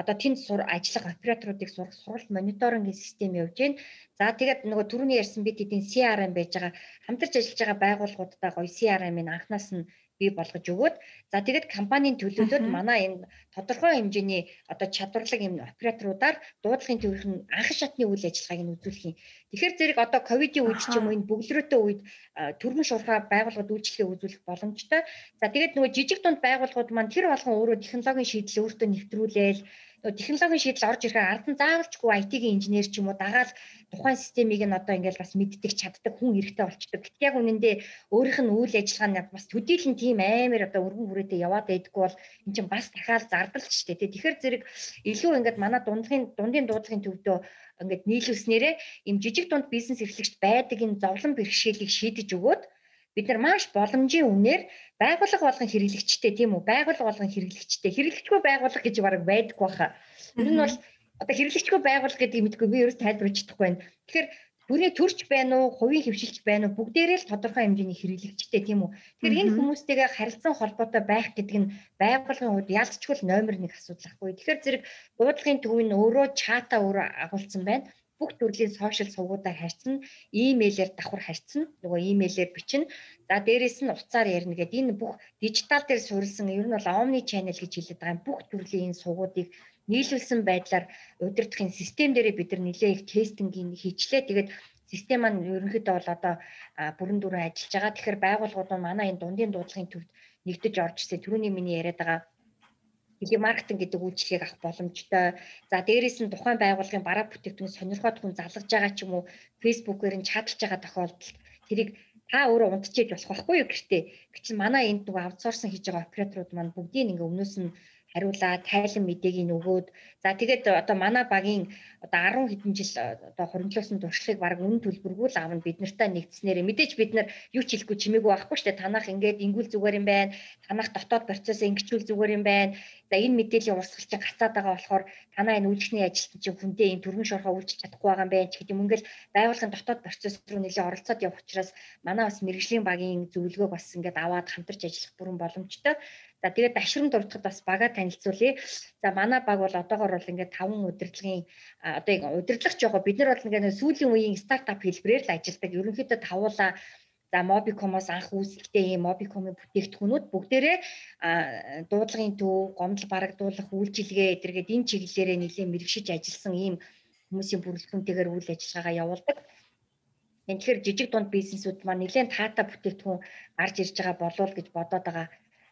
Одоо тэнд сур ажиллах операторуудыг сурах сургалт мониторингийн систем явж гэн. За тэгээд нөгөө түрүүний ярьсан бид эдийн CRM байж байгаа хамтарч ажиллаж байгаа байгууллагуудтай гоё CRM-ийн анхнаас нь бий болгож өгөөд за тэгээд компанийн төлөөлөлд манай энэ тодорхой хэмжээний одоо чадварлаг юм операторуудаар дуудлагын төвийн анх шатны үйл ажиллагааг нь үзүүлэх юм. Тэгэхээр зэрэг одоо ковидын үед ч юм уу энэ бөглөрөөтэй үед төрмөн шуурхай байгууллагууд үйлчлэгээ үзүүлэх боломжтой. За тэгээд нөгөө жижиг дунд байгууллагууд маань тэр болгон өөрөө технологийн шийдэл өөртөө нэвтрүүлээл технологийн шийдэл орж ирэхээр ард нь заавалчгүй IT-ийн инженер ч юм уу дагаад тухайн системийг нь одоо ингээл бас мэддэг чаддаг хүн эрэхтэй болчдөг. Гэт яг үнэндээ өөрийнх нь үйл ажиллагаа нь бас төдийлөн тийм амар одоо өргөн хүрээтэй яваад байдаггүй бол эн чинь бас дахиад зардалч штэ тий. Тэгэхээр зэрэг илүү ингээд манай дундлагын дундын дуудлагын төвдөө ингээд нийлүүлснээрээ им жижиг дунд бизнес эрхлэгч байдаг энэ зовлон бэрхшээлийг шийдэж өгөөд бид нар маш боломжийн үнээр байгууллага болгон хэрэглэгчтэй тийм үү байгууллага болгон хэрэглэгчтэй хэрэглэгчгүй байгууллага гэж бараг байдаггүй баха. Ер нь бол одоо хэрэглэгчгүй байгууллага гэдгийг мэдгүй би ерөөс тайлбарч чадахгүй байна. Тэгэхээр бүрээ төрч байна уу, хувийн хөвшилч байна уу бүгдээрээ л тодорхой хэмжээний хэрэглэгчтэй тийм үү. Тэгэхээр энэ хүмүүстэйгээ харилцан холбоотой байх гэдэг нь байгууллагын хувьд ялцчгүй номер 1 асуудал ахгүй. Тэгэхээр зэрэг буудлагын төв нь өөрөө чата өөрөө агуулсан байна бүх төрлийн сошиал сувгуудаар харьцна, имэйлээр давхар харьцна, нөгөө имэйлээр бичнэ. За дээрэс нь уцаар ярина гэдэг энэ бүх дижитал дээр суурилсан ер нь бол omni channel гэж хэлээд байгаа бүх төрлийн энэ сувгуудыг нийлүүлсэн байдлаар удирдахын систем дээрээ бид нар нэлээ их тестингийн хийчлээ. Тэгээд систем маань ерөнхийдөө бол одоо бүрэн дүрэн ажиллаж байгаа. Тэгэхээр байгууллагууд нь манай энэ дундын дуудлагын төвд нэгдэж орж ирсэн. Түрүүний миний яриад байгаа дэлхийн маркетинг гэдэг үйлчлэгийг авах боломжтой. За дээрээс нь тухайн байгууллагын бараа бүтээгдэхүүн сонирхоод хүн залгаж байгаа ч юм уу фэйсбүүкээр нь чадлж байгаа тохиолдолд тэрийг та өөрөө унтчихэж болох байхгүй юу гэртээ. Гэвч манай энд нөгөө аутсорсон хийж байгаа операторууд маань бүгдийг ингээ өмнөөс нь хариулаа тайлан мэдээг нь өгөөд. За тэгээд одоо манай багийн одоо 10 хэдэн жил одоо хуримтлуулсан туршлагыг баг үнэн төлбөргүй л аавна бид нартай нэгдснээр мэдээж бид нар юу ч хэлэхгүй чимээгүй байхгүй шүү дээ танах ингээд ингүүл зүгээр юм байна. Танах дотоод процессыг ингэчүүл зүгээр юм байна. За энэ мэдээллийн урсгал чинь гацаад байгаа болохоор танаа энэ үйлчлэний ажилтан чинь хүндээ энэ төрмөн шорхоо үйлчлэж чадахгүй байгаа юм байна. Ч гэдэг юм ингээл байгууллагын дотоод процесс руу нэлээд оролцоод явах учраас манай бас мэрэгжлийн багийн зөвлөгөөг бас ингээд аваад хамтарч ажиллах бүрэн боломжтой За тэгээд дашрын дуртахад бас бага танилцуулъя. За манай баг бол одоогор бол ингээд 5 удирдлагын одоо удирдлагч яг бид нар бол ингээд сүүлийн үеийн стартап хэлбэрээр л ажилладаг. Ерөнхийдөө тавуулаа За Mobicom-оос анх үүсэлттэй ийм Mobicom-ийн бүтээгдэхүүнүүд бүгдээрээ дуудлагын төв, гомдол барагдуулах, үйлчилгээ эдэргээд энэ чиглэлээрээ нэлээд мэрэгшиж ажилласан ийм хүмүүсийн бүрэлдэхүүнтэйгээр үйл ажиллагаагаа явуулдаг. Тэгэхээр жижиг дунд бизнесүүд маань нэлээд таатай бүтээгдэхүүн гарч ирж байгаа болов гэж бодоод байгаа.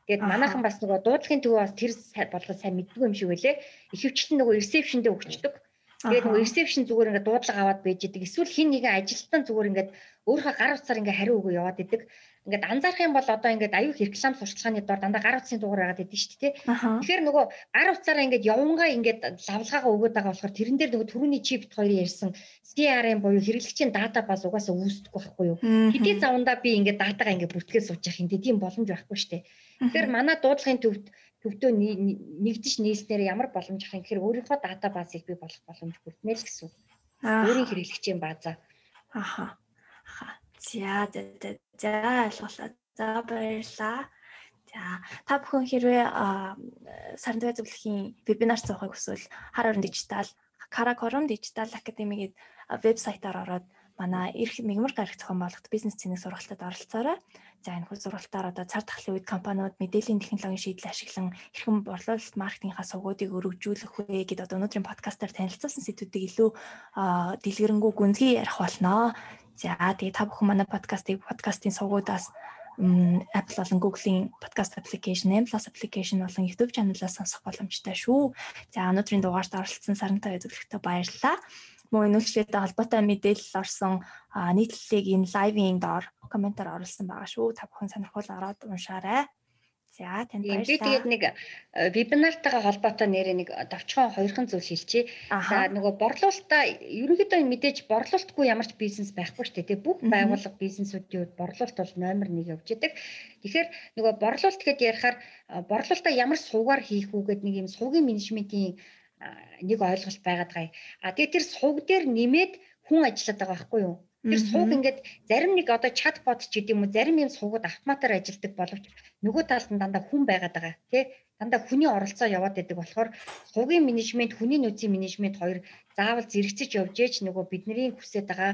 Тэгээд манайхан бас нөгөө дуудлагын төвөө бас тэр болгоо сайн мэддэг юм шиг байлээ. Ихэвчлэн нөгөө reception дээр өгчдөг. Тэгээд нөгөө reception зүгээр ингээд дуудлага аваад байж идэг. Эсвэл хин нэгэн ажилтан зүгээр ингээд өөрийнхөө гар утсаар ингээд хариу өгөө яваад идэг. Ингээд анзаарах юм бол одоо ингээд аюух реклам сурчлагын дор дандаа гар утсын дугаар байгаад идэв шүү дээ. Тэгэхээр нөгөө гар утсаараа ингээд явангаа ингээд лавлгаагаа өгөөд байгаа болохоор тэрэн дээр нөгөө түрүүний чипт хоёрын ярьсан CRM буюу хэрэглэгчийн дата баз угаасаа үүсдэггүй байхгүй юу. Хэдий завандаа би ингээд датагаа ингээд бүртгээд сууж явах юм тийм боломж байхгүй шүү дээ. Тэгэхээр манай дуудлагын төвд төвдөө нэгдэж нийлснээр ямар боломж ах юм гэхээр өөрийнхөө дата базыг бий болгох боломж бүрднэ л гэсэн. Өөрийн хэрэглэгчийн базаа. Аха. За за за ойлголоо. За баярлаа. За та бүхэн хэрвээ дэх зөвлөхийн вебинар цаохыг хүсвэл хар орон дижитал Кара Корон дижитал академигийн вебсайтаар ороод манай эрх мигмар гарах зохион байгуулалт бизнес цэнийг сургалтад оролцоорой. За энэ хөл сургалтаар одоо цар тахлын үед компаниуд мэдээллийн технологийн шийдэл ашиглан хэрхэн борлуулалт маркетингийн сувгуудыг өргөжүүлэх вэ гэдээ одоо өнөөдрийн подкастаар танилцуулсан сэдвүүдийг илүү дэлгэрэнгүй гүнзгий ярих болно. За тэгээ та бүхэн манай подкастыг подкастын сувгуудаас Apple болон Google-ийн podcast application, M+ application болон YouTube channel-аас сонсох боломжтой шүү. За өнөөдрийн дугаарт оролцсон сарантай үзүүлэгтээ баярлалаа. Энэ үйлчлэгтэй холбоотой мэдээлэл орсон нийтлэлийг энэ лайвын доор комментаар оруулсан байгаа шүү. Та бүхэн сонирхол ороод уншаарай. За танд баярлалаа. Би тэгээд нэг вебинартайгаа холбоотой нэрээ нэг давчхан хоёрхан зүйл хэлчихье. За нөгөө борлуулалтаа ерөнхийдөө мэдээж борлуулалтгүй ямар ч бизнес байхгүй шүү дээ. Бүх байгууллага бизнесүүдийн хувьд борлуулалт бол номер 1 явж идэг. Тэгэхээр нөгөө борлуулалт гэдээ ярихаар борлуулалтаа ямар сувгаар хийх үү гэдэг нэг юм сувгийн менежментийн нэг ойлголт байгаад байгаа. А тэгээд тэр сувг дээр нэмээд хүн ажиллаад байгаа байхгүй юу? Тэр сууг ингээд зарим нэг одоо чатбот ч гэдэг юм уу зарим юм суугууд автоматар ажилладаг боловч нөгөө талд нь дандаа хүн байгаад байгаа тий дандаа хүний оролцоо яваад байдаг болохоор суугийн менежмент хүний нөөцийн менежмент хоёр заавал зэрэгцэж явж ээч нөгөө бидний хүсэж байгаа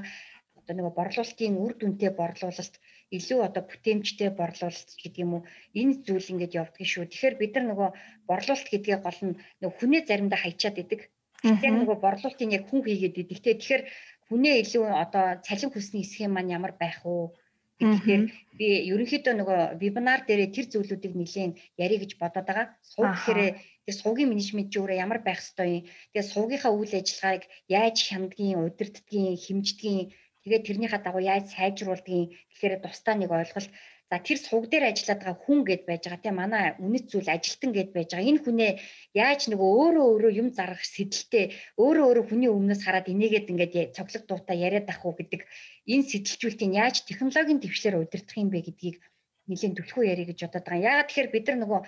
одоо нөгөө борлуулалтын үр дүнтэй борлуулалт илүү одоо бүтээмжтэй борлуулалт гэдэг юм уу энэ зүйл ингээд явдаг шүү. Тэгэхээр бид нар нөгөө борлуулалт гэдгээ гол нь нөгөө хүнээ заримдаа хайчаад идэг. Тэгэхээр нөгөө борлуулалтын яг хүн хийгээд идэг. Тэгэхээр хүнээ илүү одоо цалин хүсний схем маань ямар байх вэ? Тэгэхээр би ерөнхийдөө нөгөө вебинар дээрээ тэр зүйлүүдийг нэлээд ярих гэж бодоод байгаа. Сууг гэхээр тэр суугийн менежмент чи өөрөө ямар байх ёстой юм. Тэгээ суугийнхаа үйл ажиллагааг яаж хямдгийн, удирддгийн, хэмждгийн тэгээд тэрнийхээ дагуу яаж сайжруулдгийг тэгэхээр тусдаа нэг ойлголт За тэр сувг дээр ажиллаад байгаа хүн гэд байж байгаа тийм манай үнэт зүйл ажилтан гэд байж байгаа. Энэ хүнээ яаж нөгөө өөрөө өөрөө юм заргах сэдэлтэй өөрөө өөрөө хүний өмнөөс хараад энийгээд ингээд цоглог дуута яриад ах уу гэдэг энэ сэтэлжүүлтийг яаж технологийн төвчлэр удирдах юм бэ гэдгийг нэлийн төлхөө ярих гэж бодоод байгаа. Яагаад тэгэхээр бид нар нөгөө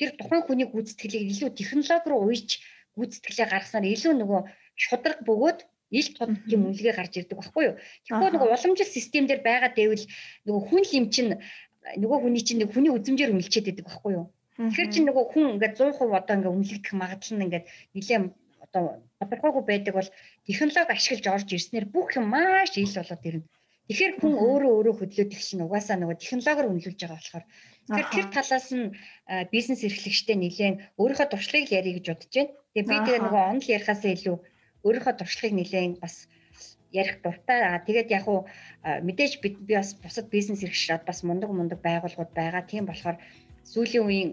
тэр тухайн хүний гүйцэтгэлийг илүү технологи руу уйж гүйцэтгэлээ гаргаснаар илүү нөгөө шудраг бөгөөд ил тодгийн үнэлгээ гарч ирдэг байхгүй юу. Тэгэхээр нөгөө уламжлалт систем дээр байгаа дэвэл нөгөө хүн лим чинь нөгөө хүний чинь нэг хүний үзмжээр үнэлчихэд байдаг байхгүй юу. Тэгэхээр чинь нөгөө хүн ингээд 100% одоо ингээд үнэлэгдэх магадлал нь ингээд нэлээд одоо тодорхойгүй байдаг бол технологи ашиглаж орж ирснээр бүх юм маш ил болоод ирнэ. Тэгэхээр хүн өөрөө өөрөө хөдлөөд ихшин угаасаа нөгөө технологиор үнэлүүлж байгаа болохоор Тэгэхээр тэр талаас нь бизнес эрхлэгчтэй нэлээд өөрийнхөө туршлагыг ярих гэж бодож байна. Тэгээ би тэгээ нөгөө онл ярихаас илүү өөрийнхөө туршлагыг нэлээд бас ярих дуртай. Аа тэгээд яг уу мэдээж би бас бусад бизнес эрхшлээд бас мундаг мундаг байгууллагууд байгаа. Тийм болохоор сүүлийн үеийн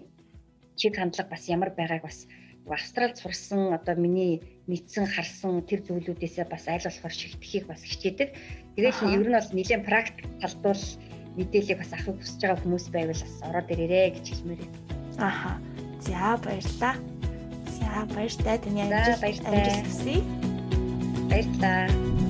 чиг хандлага бас ямар байгааг бас Австралид сурсан одоо миний мэдсэн харсан тэр зүйлүүдээсээ бас аль болохоор шигдэхийг бас хичээдэг. Тэгээд ер нь бол нэлээд практик талдуул мэдээллийг бас авахыг хүсэж байгаа хүмүүс байвал бас ороод ирээрэй гэж хэлмээр байна. Аха. За баярлалаа. За баяртай таны амжилт амжилт хүсье. Баярлалаа.